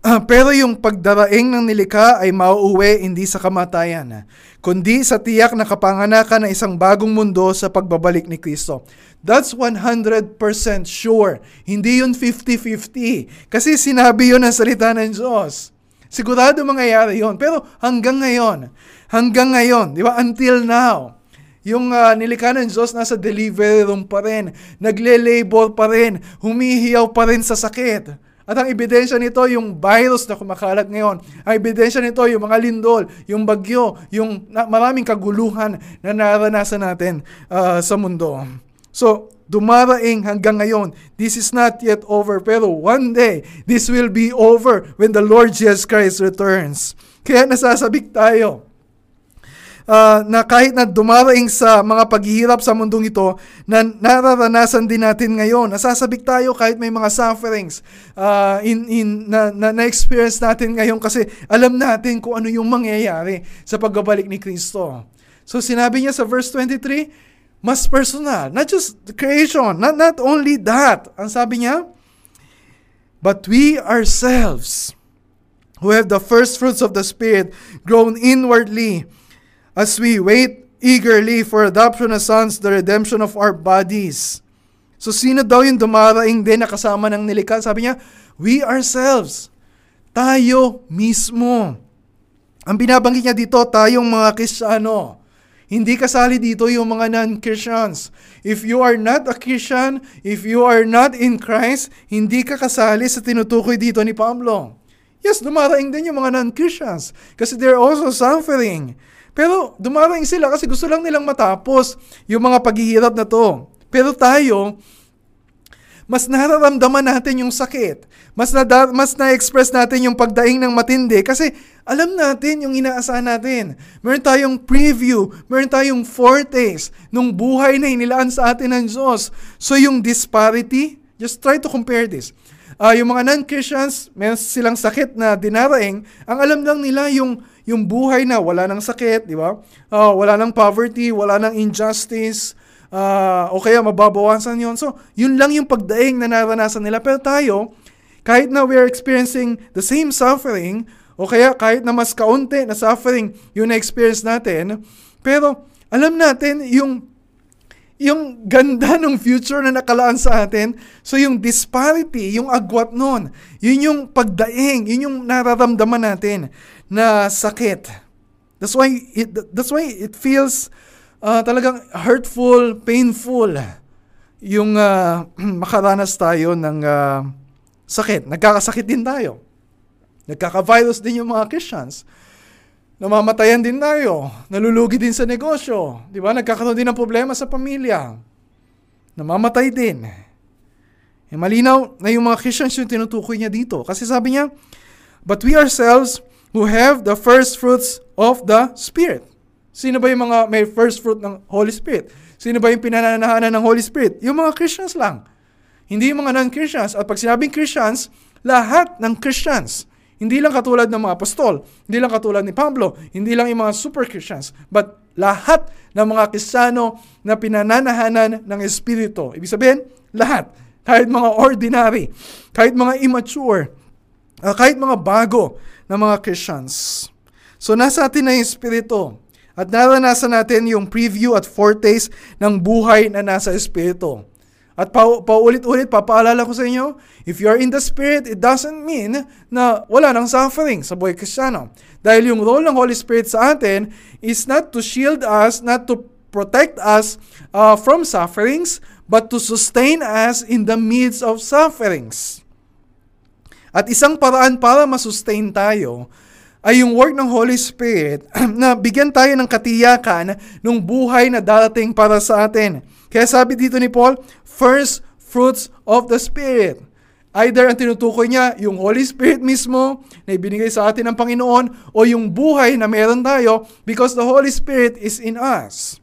S1: Uh, pero yung pagdaraing ng nilikha ay mauuwi hindi sa kamatayan, kundi sa tiyak na kapanganakan ng isang bagong mundo sa pagbabalik ni Kristo. That's 100% sure. Hindi yun 50-50. Kasi sinabi yun ng salita ng Diyos. Sigurado mangyayari yon. Pero hanggang ngayon, hanggang ngayon, di ba, until now, yung uh, nilikha ng Diyos nasa delivery room pa rin, nagle-labor pa rin, humihiyaw pa rin sa sakit. At ang ebidensya nito, yung virus na kumakalat ngayon. Ang ebidensya nito, yung mga lindol, yung bagyo, yung maraming kaguluhan na naranasan natin uh, sa mundo. So, dumaraing hanggang ngayon. This is not yet over. Pero one day, this will be over when the Lord Jesus Christ returns. Kaya nasasabik tayo uh, na kahit na dumaraing sa mga paghihirap sa mundong ito, na nararanasan din natin ngayon. Nasasabik tayo kahit may mga sufferings uh, in, in, na, na, na-experience natin ngayon kasi alam natin kung ano yung mangyayari sa pagbabalik ni Kristo. So sinabi niya sa verse 23, mas personal, not just the creation, not, not only that. Ang sabi niya, but we ourselves, who have the first fruits of the Spirit, grown inwardly as we wait eagerly for adoption as sons, the redemption of our bodies. So sino daw yung dumaraing din na kasama ng nilikha? Sabi niya, we ourselves. Tayo mismo. Ang binabanggit niya dito, tayong mga Kristiyano. Hindi kasali dito yung mga non-Christians. If you are not a Christian, if you are not in Christ, hindi ka kasali sa tinutukoy dito ni Pablo. Yes, dumaraing din yung mga non-Christians kasi they're also suffering. Pero dumarating sila kasi gusto lang nilang matapos yung mga paghihirap na to. Pero tayo, mas nararamdaman natin yung sakit. Mas na mas na-express natin yung pagdaing ng matindi kasi alam natin yung inaasahan natin. Meron tayong preview, meron tayong foretaste nung buhay na inilaan sa atin ng Diyos. So yung disparity, just try to compare this. Uh, yung mga non-Christians, meron silang sakit na dinaraing, ang alam lang nila yung yung buhay na wala ng sakit, di ba? Uh, wala ng poverty, wala ng injustice, uh, o kaya mababawasan yon. So, yun lang yung pagdaing na naranasan nila. Pero tayo, kahit na we are experiencing the same suffering, o kaya kahit na mas kaunti na suffering yung na-experience natin, pero alam natin yung yung ganda ng future na nakalaan sa atin. So yung disparity, yung agwat nun, yun yung pagdaing, yun yung nararamdaman natin na sakit. That's why it, that's why it feels uh, talagang hurtful, painful yung uh, makaranas tayo ng uh, sakit. Nagkakasakit din tayo. Nagkaka-virus din yung mga Christians. Namamatayan din tayo. Nalulugi din sa negosyo. Di ba? Nagkakaroon din ng problema sa pamilya. Namamatay din. E malinaw na yung mga Christians yung tinutukoy niya dito. Kasi sabi niya, But we ourselves who have the first fruits of the Spirit. Sino ba yung mga may first fruit ng Holy Spirit? Sino ba yung pinananahanan ng Holy Spirit? Yung mga Christians lang. Hindi yung mga non-Christians. At pag sinabing Christians, lahat ng Christians. Hindi lang katulad ng mga apostol, hindi lang katulad ni Pablo, hindi lang yung mga super Christians, but lahat ng mga Kristiyano na pinananahanan ng Espiritu. Ibig sabihin, lahat. Kahit mga ordinary, kahit mga immature, uh, kahit mga bago na mga Christians. So nasa atin na yung Espiritu. At naranasan natin yung preview at foretaste ng buhay na nasa Espiritu. At pa, paulit-ulit, papaalala ko sa inyo, if you are in the Spirit, it doesn't mean na wala ng suffering sa buhay kristyano. Dahil yung role ng Holy Spirit sa atin is not to shield us, not to protect us uh, from sufferings, but to sustain us in the midst of sufferings. At isang paraan para masustain tayo ay yung work ng Holy Spirit na bigyan tayo ng katiyakan ng buhay na darating para sa atin. Kaya sabi dito ni Paul, first fruits of the Spirit. Either ang tinutukoy niya yung Holy Spirit mismo na ibinigay sa atin ng Panginoon o yung buhay na meron tayo because the Holy Spirit is in us.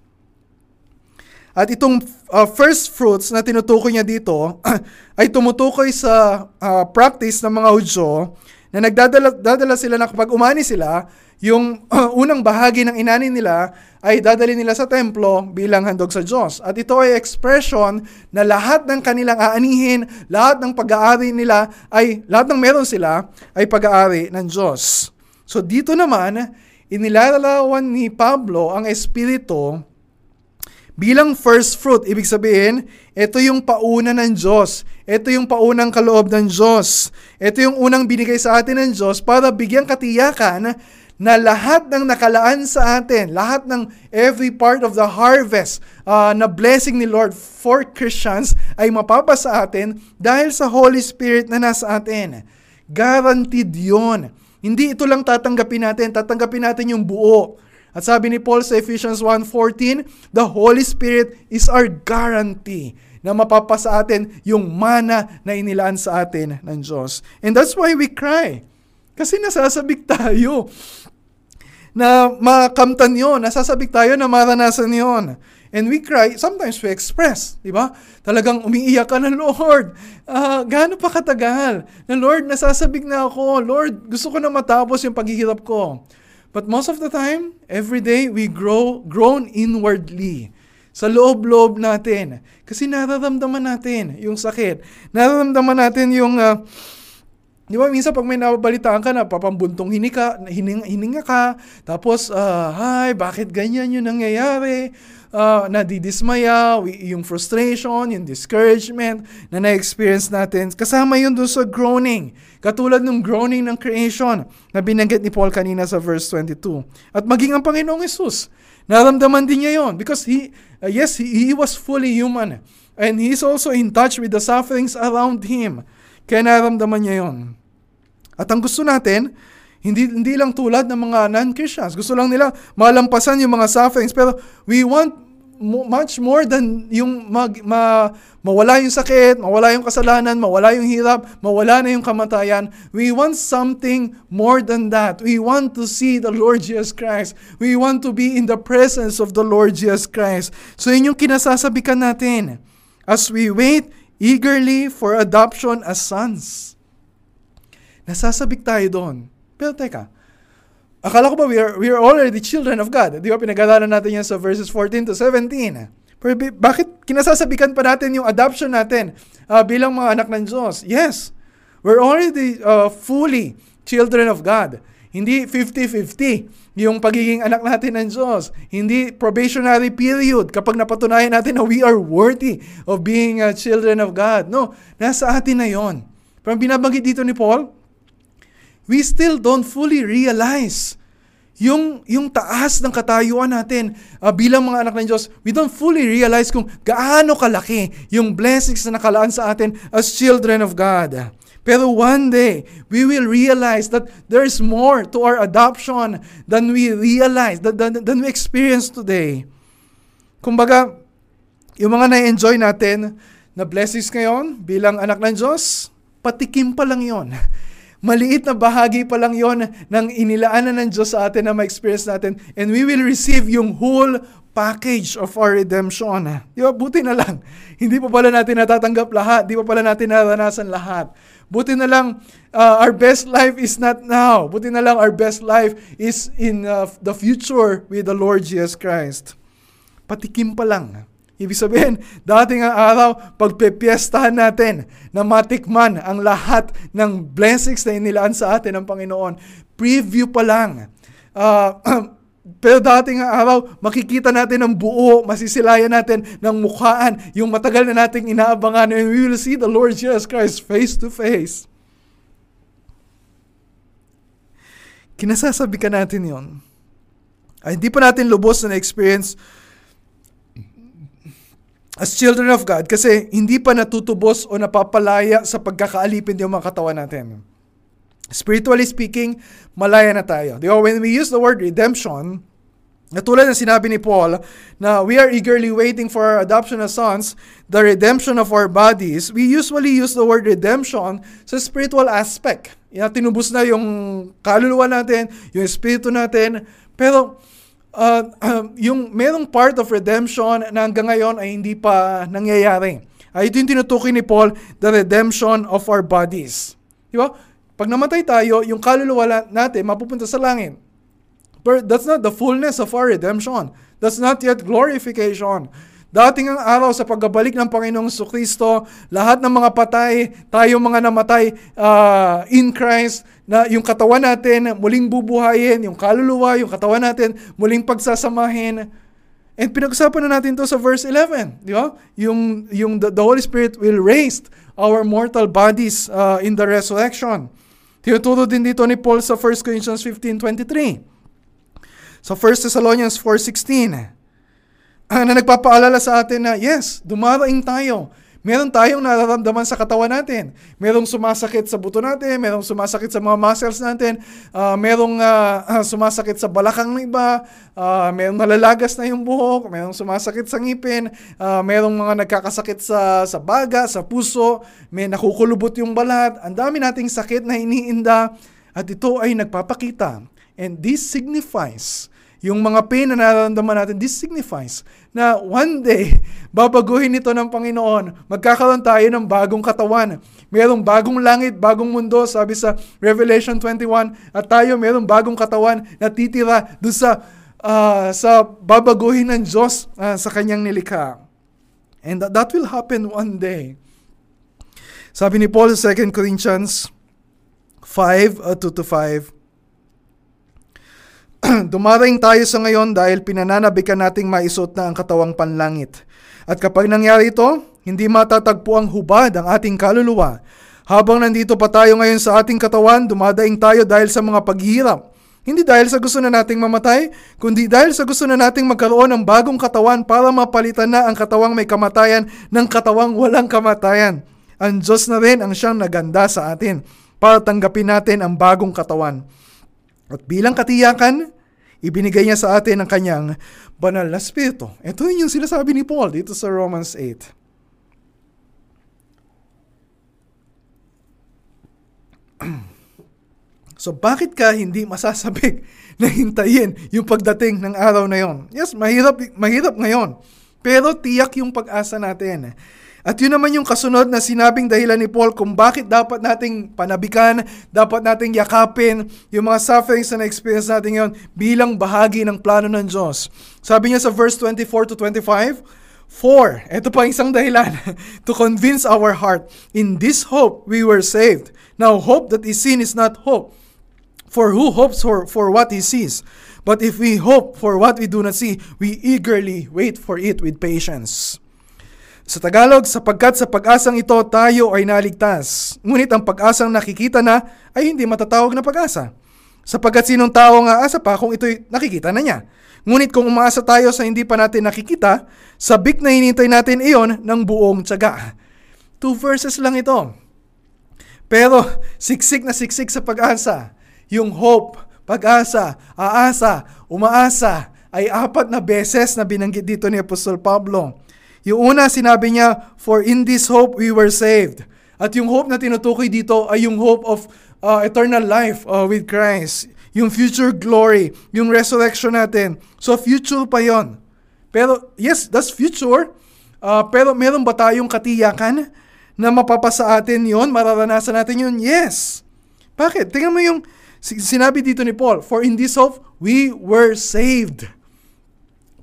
S1: At itong uh, first fruits na tinutukoy niya dito ay tumutukoy sa uh, practice ng mga Hudyo na nagdadala dadala sila na kapag umani sila, yung uh, unang bahagi ng inani nila ay dadali nila sa templo bilang handog sa Diyos. At ito ay expression na lahat ng kanilang aanihin, lahat ng pag-aari nila ay, lahat ng meron sila ay pag-aari ng Diyos. So dito naman, inilalarawan ni Pablo ang Espiritu bilang first fruit. Ibig sabihin, ito yung pauna ng Diyos. Ito yung paunang kaloob ng Diyos. Ito yung unang binigay sa atin ng Diyos para bigyan katiyakan na lahat ng nakalaan sa atin, lahat ng every part of the harvest uh, na blessing ni Lord for Christians ay mapapasa sa atin dahil sa Holy Spirit na nasa atin. Guaranteed yon. Hindi ito lang tatanggapin natin, tatanggapin natin yung buo. At sabi ni Paul sa Ephesians 1.14, the Holy Spirit is our guarantee na mapapasa atin yung mana na inilaan sa atin ng Diyos. And that's why we cry. Kasi nasasabik tayo na makamtan yon, nasasabik tayo na maranasan yon. And we cry, sometimes we express, di ba? Talagang umiiyak ka na, Lord, uh, gaano pa katagal? Na Lord, nasasabik na ako. Lord, gusto ko na matapos yung paghihirap ko. But most of the time, every day, we grow, grown inwardly. Sa loob-loob natin. Kasi nararamdaman natin yung sakit. Nararamdaman natin yung... Uh, Di ba, minsan pag may nababalitaan ka na papambuntong hininga, hininga ka, tapos, uh, hi, bakit ganyan yung nangyayari? Uh, nadidismaya, yung frustration, yung discouragement na na-experience natin. Kasama yun doon sa groaning. Katulad ng groaning ng creation na binanggit ni Paul kanina sa verse 22. At maging ang Panginoong Yesus, naramdaman din niya yon because he, uh, yes, he, he was fully human. And he is also in touch with the sufferings around him. Kaya naramdaman niya yon. At ang gusto natin, hindi, hindi lang tulad ng mga non-Christians. Gusto lang nila malampasan yung mga sufferings. Pero we want much more than yung mag, ma, mawala yung sakit, mawala yung kasalanan, mawala yung hirap, mawala na yung kamatayan. We want something more than that. We want to see the Lord Jesus Christ. We want to be in the presence of the Lord Jesus Christ. So yun yung kinasasabikan natin as we wait eagerly for adoption as sons. Nasasabik tayo doon. Pero teka, Akala ko ba we are, we are already children of God? Di ba pinag-aralan natin yan sa verses 14 to 17. Pero bakit kinasasabikan pa natin yung adoption natin uh, bilang mga anak ng Diyos? Yes, we're already uh, fully children of God. Hindi 50-50 yung pagiging anak natin ng Diyos. Hindi probationary period kapag napatunayan natin na we are worthy of being uh, children of God. No, nasa atin na yon. Pero binabanggit dito ni Paul, we still don't fully realize yung, yung taas ng katayuan natin uh, bilang mga anak ng Diyos, we don't fully realize kung gaano kalaki yung blessings na nakalaan sa atin as children of God. Pero one day, we will realize that there's more to our adoption than we realize, than, than, than we experience today. Kumbaga, yung mga na-enjoy natin na blessings ngayon bilang anak ng Diyos, patikim pa lang yon Maliit na bahagi pa lang yon ng inilaanan ng Diyos sa atin na ma-experience natin. And we will receive yung whole package of our redemption. Di ba? Buti na lang. Hindi pa pala natin natatanggap lahat. Di pa pala natin naranasan lahat. Buti na lang, uh, our best life is not now. Buti na lang, our best life is in uh, the future with the Lord Jesus Christ. Patikim pa lang Ibig sabihin, dating ang araw, pagpepiestahan natin na matikman ang lahat ng blessings na inilaan sa atin ng Panginoon. Preview pa lang. Uh, pero dating ang araw, makikita natin ang buo, masisilayan natin ng mukhaan, yung matagal na nating inaabangan, and we will see the Lord Jesus Christ face to face. Kinasasabi ka natin yon. Ay, hindi pa natin lubos na experience as children of God kasi hindi pa natutubos o napapalaya sa pagkakaalipin yung mga katawan natin. Spiritually speaking, malaya na tayo. Di ba? When we use the word redemption, Natulad ng sinabi ni Paul na we are eagerly waiting for our adoption as sons, the redemption of our bodies, we usually use the word redemption sa spiritual aspect. Yan, tinubos na yung kaluluwa natin, yung espiritu natin. Pero uh, uh, yung merong part of redemption na hanggang ngayon ay hindi pa nangyayari. Uh, ito yung tinutukoy ni Paul, the redemption of our bodies. Di ba? Pag namatay tayo, yung kaluluwa natin mapupunta sa langit. But that's not the fullness of our redemption. That's not yet glorification. Dating ang araw sa pagbabalik ng Panginoong Kristo, lahat ng mga patay, tayo mga namatay uh, in Christ, na yung katawan natin muling bubuhayin, yung kaluluwa, yung katawan natin muling pagsasamahin. And pinag-usapan na natin to sa verse 11, di ba? Yung, yung the, the Holy Spirit will raise our mortal bodies uh, in the resurrection. Tinuturo din dito ni Paul sa 1 Corinthians 15.23. Sa 1 Thessalonians 4.16, uh, na nagpapaalala sa atin na yes, dumaraing tayo. Meron tayong nararamdaman sa katawan natin. Merong sumasakit sa buto natin, merong sumasakit sa mga muscles natin, uh, merong uh, sumasakit sa balakang ng iba, uh, merong nalalagas na yung buhok, merong sumasakit sa ngipin, uh, merong mga nagkakasakit sa, sa baga, sa puso, may nakukulubot yung balat. Ang dami nating sakit na iniinda at ito ay nagpapakita. And this signifies yung mga pain na nararamdaman natin, this signifies na one day, babaguhin ito ng Panginoon. Magkakaroon tayo ng bagong katawan. Merong bagong langit, bagong mundo, sabi sa Revelation 21. At tayo merong bagong katawan na titira doon sa, uh, sa babaguhin ng Diyos uh, sa kanyang nilikha. And that, that will happen one day. Sabi ni Paul sa 2 Corinthians 5, uh, 2 to 5, Dumarating tayo sa ngayon dahil pinananabikan nating maisot na ang katawang panlangit. At kapag nangyari ito, hindi matatagpo ang hubad ang ating kaluluwa. Habang nandito pa tayo ngayon sa ating katawan, dumadaing tayo dahil sa mga paghihirap. Hindi dahil sa gusto na nating mamatay, kundi dahil sa gusto na nating magkaroon ng bagong katawan para mapalitan na ang katawang may kamatayan ng katawang walang kamatayan. Ang Diyos na rin ang siyang naganda sa atin para tanggapin natin ang bagong katawan. At bilang katiyakan, ibinigay niya sa atin ang kanyang banal na spirito. Ito yung sinasabi ni Paul dito sa Romans 8. So bakit ka hindi masasabik na hintayin yung pagdating ng araw na yon? Yes, mahirap, mahirap ngayon. Pero tiyak yung pag-asa natin. At yun naman yung kasunod na sinabing dahilan ni Paul kung bakit dapat nating panabikan, dapat nating yakapin yung mga sufferings na na-experience natin yon bilang bahagi ng plano ng Diyos. Sabi niya sa verse 24 to 25, For, ito pa isang dahilan, to convince our heart, in this hope we were saved. Now, hope that is seen is not hope. For who hopes for, for what he sees? But if we hope for what we do not see, we eagerly wait for it with patience. Sa Tagalog, sapagkat sa pag-asang ito tayo ay naligtas. Ngunit ang pag-asang nakikita na ay hindi matatawag na pag-asa. Sapagkat sinong tao nga asa pa kung ito'y nakikita na niya. Ngunit kung umaasa tayo sa hindi pa natin nakikita, sabik na hinintay natin iyon ng buong tiyaga. Two verses lang ito. Pero siksik na siksik sa pag-asa. Yung hope, pag-asa, aasa, umaasa, ay apat na beses na binanggit dito ni Apostol Pablo. Yung una, sinabi niya, For in this hope we were saved. At yung hope na tinutukoy dito ay yung hope of uh, eternal life uh, with Christ. Yung future glory, yung resurrection natin. So future pa yon. Pero yes, that's future. Uh, pero meron ba tayong katiyakan na mapapasa atin yon, mararanasan natin yun? Yes. Bakit? Tingnan mo yung Sinabi dito ni Paul, For in this hope, we were saved.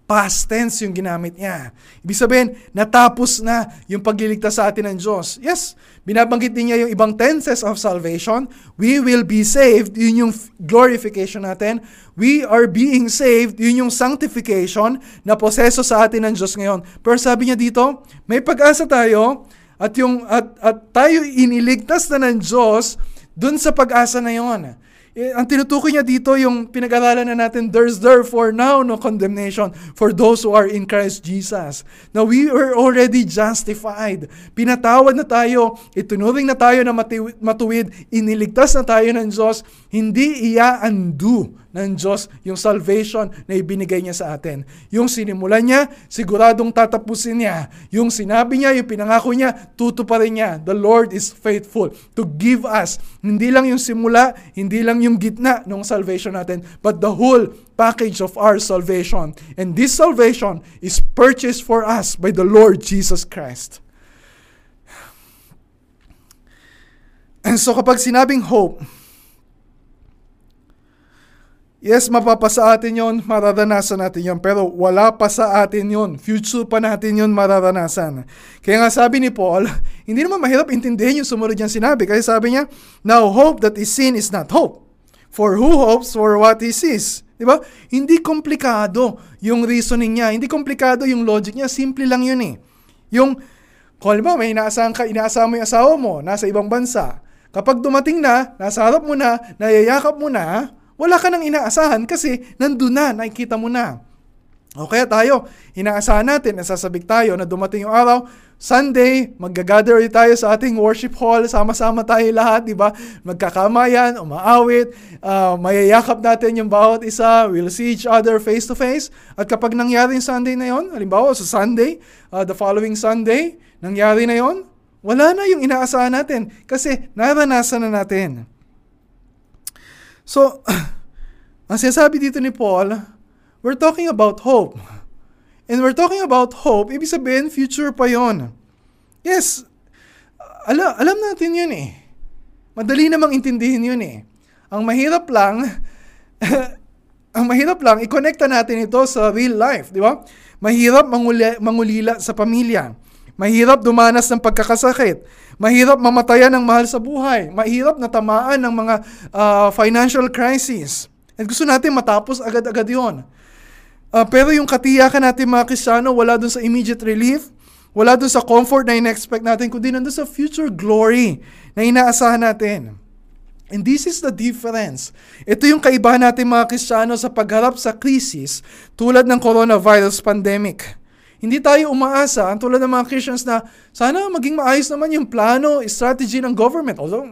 S1: Past tense yung ginamit niya. Ibig sabihin, natapos na yung pagliligtas sa atin ng Diyos. Yes, binabanggit din niya yung ibang tenses of salvation. We will be saved, yun yung glorification natin. We are being saved, yun yung sanctification na poseso sa atin ng Diyos ngayon. Pero sabi niya dito, may pag-asa tayo at, yung, at, at tayo iniligtas na ng Diyos dun sa pag-asa na yon. Eh, ang tinutukoy niya dito yung pinag-aralan na natin, there's therefore now no condemnation for those who are in Christ Jesus. Now we are already justified. Pinatawad na tayo, itunuring na tayo na matuwid, iniligtas na tayo ng Diyos, hindi iya-undo ng Diyos yung salvation na ibinigay niya sa atin. Yung sinimulan niya, siguradong tatapusin niya. Yung sinabi niya, yung pinangako niya, tutuparin niya. The Lord is faithful to give us, hindi lang yung simula, hindi lang yung gitna ng salvation natin, but the whole package of our salvation. And this salvation is purchased for us by the Lord Jesus Christ. And so kapag sinabing hope, Yes, mapapasa atin yon, mararanasan natin yon, pero wala pa sa atin yon. Future pa natin yon mararanasan. Kaya nga sabi ni Paul, hindi naman mahirap intindihin yung sumunod niyang sinabi. Kasi sabi niya, Now hope that is seen is not hope. For who hopes for what he sees? Di ba? Hindi komplikado yung reasoning niya. Hindi komplikado yung logic niya. Simple lang yun eh. Yung, kung ba, may inaasahan ka, inaasahan mo yung asawa mo, nasa ibang bansa. Kapag dumating na, nasa harap mo na, nayayakap mo na, wala ka nang inaasahan kasi nandun na, nakikita mo na. O kaya tayo, inaasahan natin, nasasabik tayo na dumating yung araw, Sunday, magga-gather tayo sa ating worship hall, sama-sama tayo lahat, di ba? Magkakamayan, umaawit, uh, mayayakap natin yung bawat isa, we'll see each other face to face. At kapag nangyari yung Sunday na yon, halimbawa sa Sunday, uh, the following Sunday, nangyari na yon, wala na yung inaasahan natin kasi naranasan na natin. So, ang sinasabi dito ni Paul, we're talking about hope. And we're talking about hope, ibig sabihin, future pa yon. Yes, ala, alam natin yun eh. Madali namang intindihin yun eh. Ang mahirap lang, ang mahirap lang, i-connecta natin ito sa real life, di ba? Mahirap manguli, mangulila sa pamilya. Mahirap dumanas ng pagkakasakit. Mahirap mamatayan ng mahal sa buhay. Mahirap na tamaan ng mga uh, financial crisis. At gusto natin matapos agad-agad yon. Uh, pero yung katiyakan natin mga Kristyano, wala dun sa immediate relief, wala dun sa comfort na ina-expect natin, kundi nandun sa future glory na inaasahan natin. And this is the difference. Ito yung kaibahan natin mga Kristyano sa pagharap sa krisis tulad ng coronavirus pandemic. Hindi tayo umaasa, ang tulad ng mga Christians na sana maging maayos naman yung plano, strategy ng government. Although,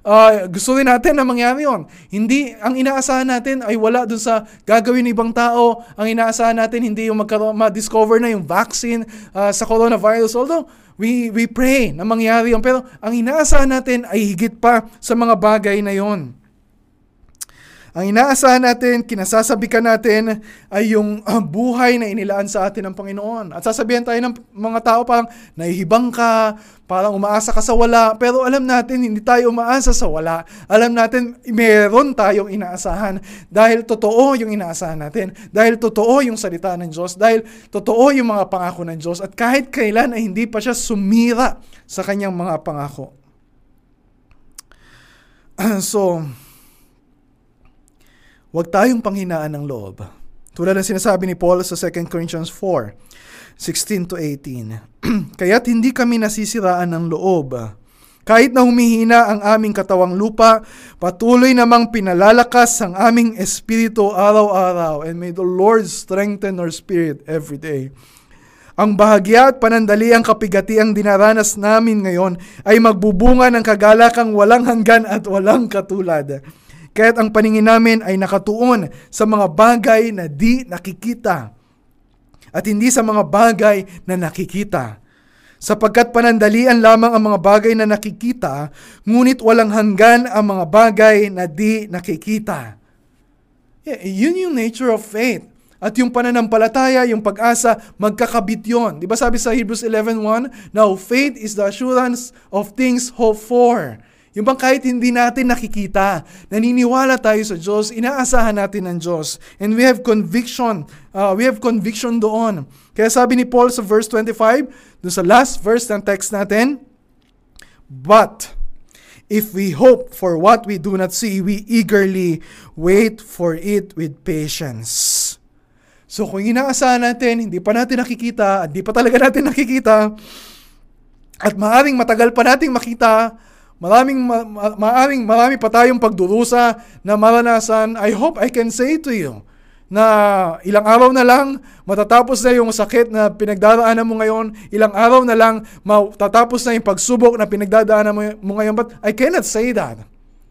S1: uh, gusto rin natin na mangyari yon. Hindi, ang inaasahan natin ay wala dun sa gagawin ng ibang tao. Ang inaasahan natin hindi yung magkaroon, ma-discover na yung vaccine uh, sa coronavirus. Although, we, we pray na mangyari yon. Pero ang inaasahan natin ay higit pa sa mga bagay na yon. Ang inaasahan natin, kinasasabikan natin ay yung uh, buhay na inilaan sa atin ng Panginoon. At sasabihan tayo ng mga tao parang nahihibang ka, parang umaasa ka sa wala. Pero alam natin, hindi tayo umaasa sa wala. Alam natin, meron tayong inaasahan dahil totoo yung inaasahan natin. Dahil totoo yung salita ng Diyos. Dahil totoo yung mga pangako ng Diyos. At kahit kailan ay hindi pa siya sumira sa kanyang mga pangako. so, Huwag tayong panghinaan ng loob. Tulad ng sinasabi ni Paul sa 2 Corinthians 4, 16 to 18. Kaya't hindi kami nasisiraan ng loob. Kahit na humihina ang aming katawang lupa, patuloy namang pinalalakas ang aming espiritu araw-araw. And may the Lord strengthen our spirit every day. Ang bahagya at panandali ang kapigati ang dinaranas namin ngayon ay magbubunga ng kagalakang walang hanggan at walang katulad. Kaya't ang paningin namin ay nakatuon sa mga bagay na di nakikita at hindi sa mga bagay na nakikita. Sapagkat panandalian lamang ang mga bagay na nakikita, ngunit walang hanggan ang mga bagay na di nakikita. Yeah, yun yung nature of faith. At yung pananampalataya, yung pag-asa, magkakabit yon. Di ba sabi sa Hebrews 11.1, Now faith is the assurance of things hoped for yung bang kahit hindi natin nakikita, naniniwala tayo sa Diyos, inaasahan natin ng Diyos. And we have conviction, uh, we have conviction doon. Kaya sabi ni Paul sa verse 25, doon sa last verse ng text natin, But, if we hope for what we do not see, we eagerly wait for it with patience. So kung inaasahan natin, hindi pa natin nakikita, hindi pa talaga natin nakikita, at maaring matagal pa nating makita, Maraming, ma- ma- maaring marami pa tayong pagdurusa na maranasan. I hope I can say to you na ilang araw na lang matatapos na yung sakit na pinagdaraanan mo ngayon, ilang araw na lang matatapos na yung pagsubok na pinagdadaanan mo ngayon. But I cannot say that.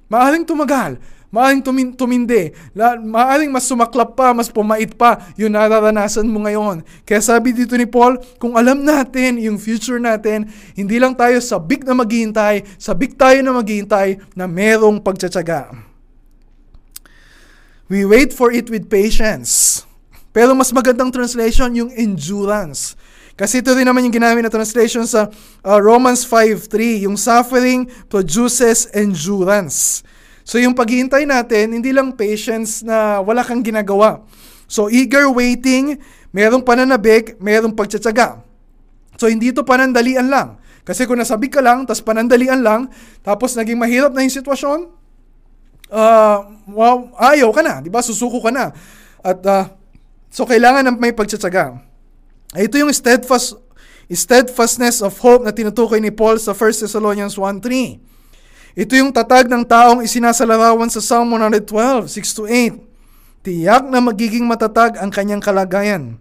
S1: Maaring tumagal. Maaring tumin, tumindi. La, maaring mas sumaklap pa, mas pumait pa yung nararanasan mo ngayon. Kaya sabi dito ni Paul, kung alam natin yung future natin, hindi lang tayo sabik na maghihintay, sabik tayo na maghihintay na merong pagtsatsaga. We wait for it with patience. Pero mas magandang translation yung endurance. Kasi ito rin naman yung ginamit na translation sa uh, Romans 5.3, yung suffering produces endurance. So yung paghihintay natin, hindi lang patience na wala kang ginagawa. So eager waiting, merong pananabik, merong pagtsatsaga. So hindi ito panandalian lang. Kasi kung nasabik ka lang, tapos panandalian lang, tapos naging mahirap na yung sitwasyon, uh, wow, ayaw ka na, di ba? Susuko ka na. At uh, so kailangan ng may pagtsatsaga. Ito yung steadfast steadfastness of hope na tinutukoy ni Paul sa 1 Thessalonians 1.3. Ito yung tatag ng taong isinasalarawan sa Psalm 112, 6-8. Tiyak na magiging matatag ang kanyang kalagayan.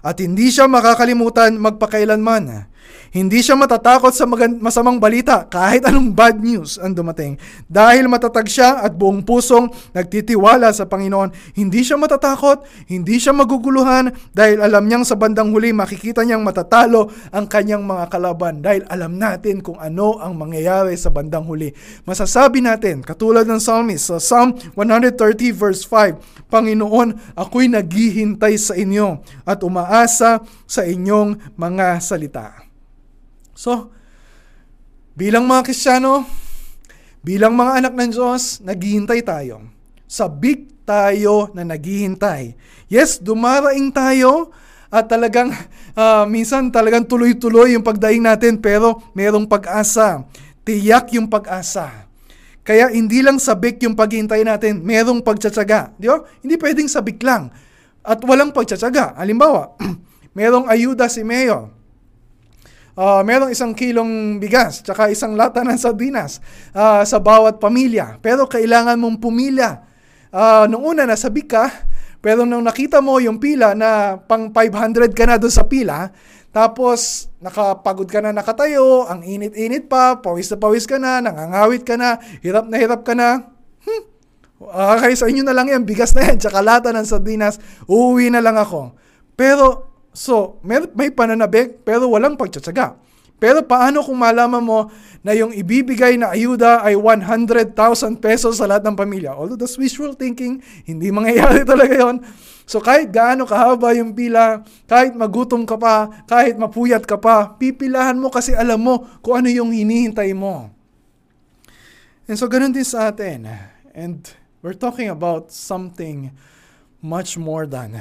S1: At hindi siya makakalimutan magpakailanman hindi siya matatakot sa masamang balita kahit anong bad news ang dumating. Dahil matatag siya at buong pusong nagtitiwala sa Panginoon. Hindi siya matatakot, hindi siya maguguluhan dahil alam niyang sa bandang huli makikita niyang matatalo ang kanyang mga kalaban. Dahil alam natin kung ano ang mangyayari sa bandang huli. Masasabi natin, katulad ng psalmist sa Psalm 130 verse 5, Panginoon, ako'y naghihintay sa inyo at umaasa sa inyong mga salita. So, bilang mga Kristiyano, bilang mga anak ng Diyos, naghihintay tayo. Sabik tayo na naghihintay. Yes, dumaraing tayo at talagang uh, minsan talagang tuloy-tuloy yung pagdaing natin pero merong pag-asa. Tiyak yung pag-asa. Kaya hindi lang sabik yung paghihintay natin, merong pagtsatsaga. Di ba? Hindi pwedeng sabik lang at walang pagtsatsaga. Halimbawa, merong ayuda si Mayor uh, merong isang kilong bigas, tsaka isang lata ng sardinas uh, sa bawat pamilya. Pero kailangan mong pumila. Uh, nung una, nasabi ka, Pero nung nakita mo yung pila na pang 500 ka na doon sa pila, tapos nakapagod ka na nakatayo, ang init-init pa, pawis na pawis ka na, nangangawit ka na, hirap na hirap ka na, hmm, okay, sa inyo na lang yan, bigas na yan, tsaka lata ng sardinas, uuwi na lang ako. Pero, so, may, may pananabik, pero walang pagtsatsaga. Pero paano kung malaman mo na yung ibibigay na ayuda ay 100,000 pesos sa lahat ng pamilya? Although that's wishful thinking, hindi mangyayari talaga yon. So kahit gaano kahaba yung pila, kahit magutom ka pa, kahit mapuyat ka pa, pipilahan mo kasi alam mo kung ano yung hinihintay mo. And so ganun din sa atin. And we're talking about something much more than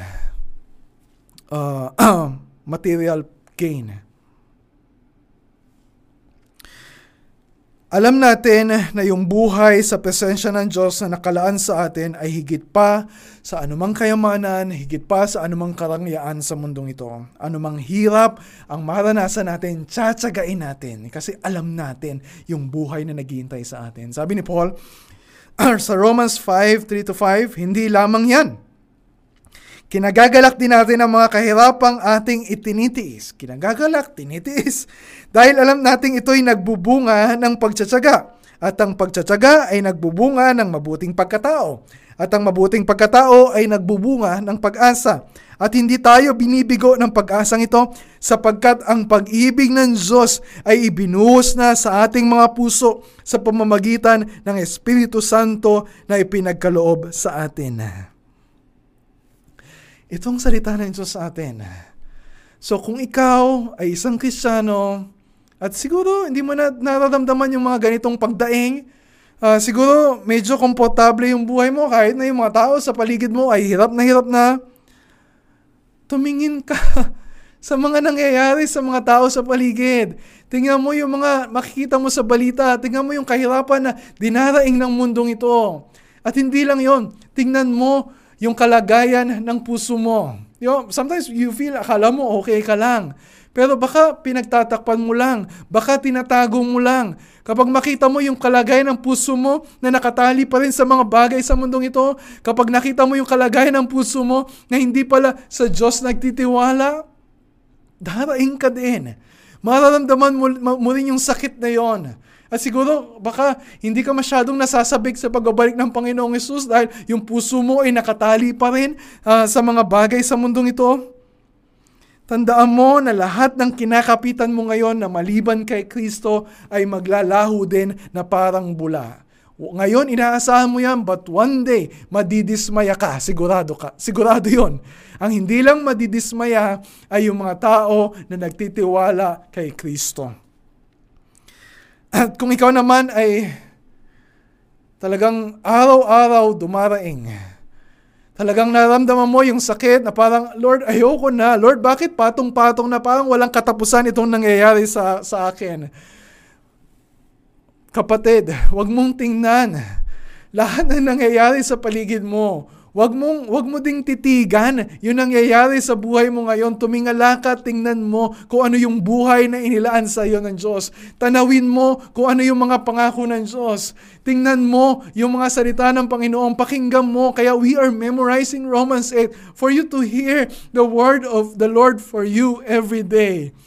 S1: uh, material gain. Alam natin na yung buhay sa presensya ng Diyos na nakalaan sa atin ay higit pa sa anumang kayamanan, higit pa sa anumang karangyaan sa mundong ito. Anumang hirap ang maranasan natin, tsatsagain natin kasi alam natin yung buhay na naghihintay sa atin. Sabi ni Paul sa Romans 5, 3-5, hindi lamang yan Kinagagalak din natin ang mga kahirapang ating itinitiis. Kinagagalak, tinitiis. Dahil alam nating ito'y nagbubunga ng pagtsatsaga. At ang pagtsatsaga ay nagbubunga ng mabuting pagkatao. At ang mabuting pagkatao ay nagbubunga ng pag-asa. At hindi tayo binibigo ng pag-asang ito sapagkat ang pag-ibig ng Diyos ay ibinuhos na sa ating mga puso sa pamamagitan ng Espiritu Santo na ipinagkaloob sa atin itong salita ng Diyos sa atin. So kung ikaw ay isang Kristiyano at siguro hindi mo na nararamdaman yung mga ganitong pagdaing, uh, siguro medyo komportable yung buhay mo kahit na yung mga tao sa paligid mo ay hirap na hirap na, tumingin ka sa mga nangyayari sa mga tao sa paligid. Tingnan mo yung mga makikita mo sa balita. Tingnan mo yung kahirapan na dinaraing ng mundong ito. At hindi lang yon tingnan mo yung kalagayan ng puso mo. You know, sometimes you feel, akala mo okay ka lang. Pero baka pinagtatakpan mo lang, baka tinatago mo lang. Kapag makita mo yung kalagayan ng puso mo na nakatali pa rin sa mga bagay sa mundong ito, kapag nakita mo yung kalagayan ng puso mo na hindi pala sa Diyos nagtitiwala, daraing ka din. Mararamdaman mo, mo rin yung sakit na yon. At siguro, baka hindi ka masyadong nasasabik sa pagbabalik ng Panginoong Yesus dahil yung puso mo ay nakatali pa rin uh, sa mga bagay sa mundong ito. Tandaan mo na lahat ng kinakapitan mo ngayon na maliban kay Kristo ay maglalaho din na parang bula. Ngayon, inaasahan mo yan, but one day, madidismaya ka. Sigurado ka. Sigurado yon. Ang hindi lang madidismaya ay yung mga tao na nagtitiwala kay Kristo. At kung ikaw naman ay talagang araw-araw dumaraing, talagang naramdaman mo yung sakit na parang, Lord, ayoko na. Lord, bakit patong-patong na parang walang katapusan itong nangyayari sa, sa akin? Kapatid, wag mong tingnan lahat na nangyayari sa paligid mo Wag mong wag mo ding titigan yung nangyayari sa buhay mo ngayon. Tumingala ka, tingnan mo kung ano yung buhay na inilaan sa iyo ng Diyos. Tanawin mo kung ano yung mga pangako ng Diyos. Tingnan mo yung mga salita ng Panginoon. Pakinggan mo. Kaya we are memorizing Romans 8 for you to hear the word of the Lord for you every day.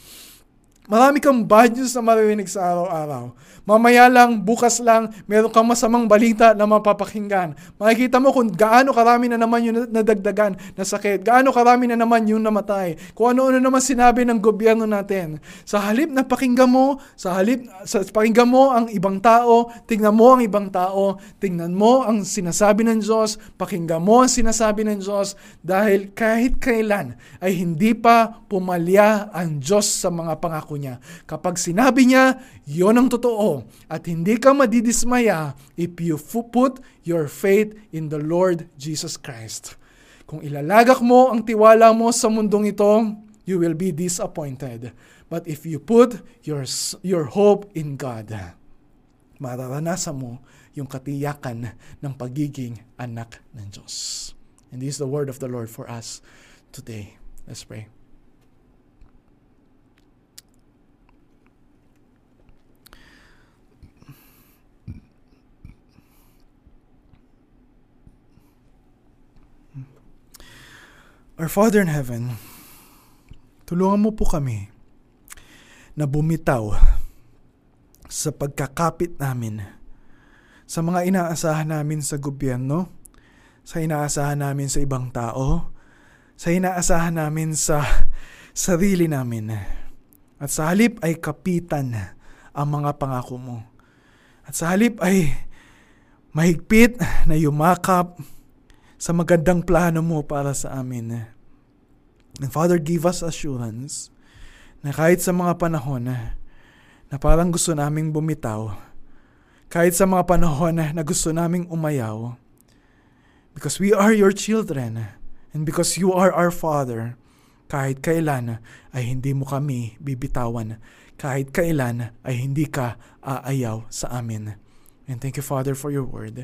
S1: Marami kang bad news na maririnig sa araw-araw. Mamaya lang, bukas lang, meron kang masamang balita na mapapakinggan. Makikita mo kung gaano karami na naman yung nadagdagan na sakit, gaano karami na naman yung namatay, kung ano-ano naman sinabi ng gobyerno natin. Sa halip na pakinggan mo, sa halip sa pakinggan mo ang ibang tao, tingnan mo ang ibang tao, tingnan mo ang sinasabi ng Diyos, pakinggan mo ang sinasabi ng Diyos, dahil kahit kailan ay hindi pa pumalya ang Diyos sa mga pangako niya. Kapag sinabi niya, yon ang totoo, at hindi ka madidismaya if you put your faith in the Lord Jesus Christ. Kung ilalagak mo ang tiwala mo sa mundong ito, you will be disappointed. But if you put your, your hope in God, mararanasan mo yung katiyakan ng pagiging anak ng Diyos. And this is the word of the Lord for us today. Let's pray. Our Father in Heaven, tulungan mo po kami na bumitaw sa pagkakapit namin sa mga inaasahan namin sa gobyerno, sa inaasahan namin sa ibang tao, sa inaasahan namin sa sarili namin. At sa halip ay kapitan ang mga pangako mo. At sa halip ay mahigpit na yumakap sa magandang plano mo para sa amin. And Father, give us assurance na kahit sa mga panahon na parang gusto naming bumitaw, kahit sa mga panahon na gusto naming umayaw, because we are your children, and because you are our Father, kahit kailan ay hindi mo kami bibitawan, kahit kailan ay hindi ka aayaw sa amin. And thank you, Father, for your word.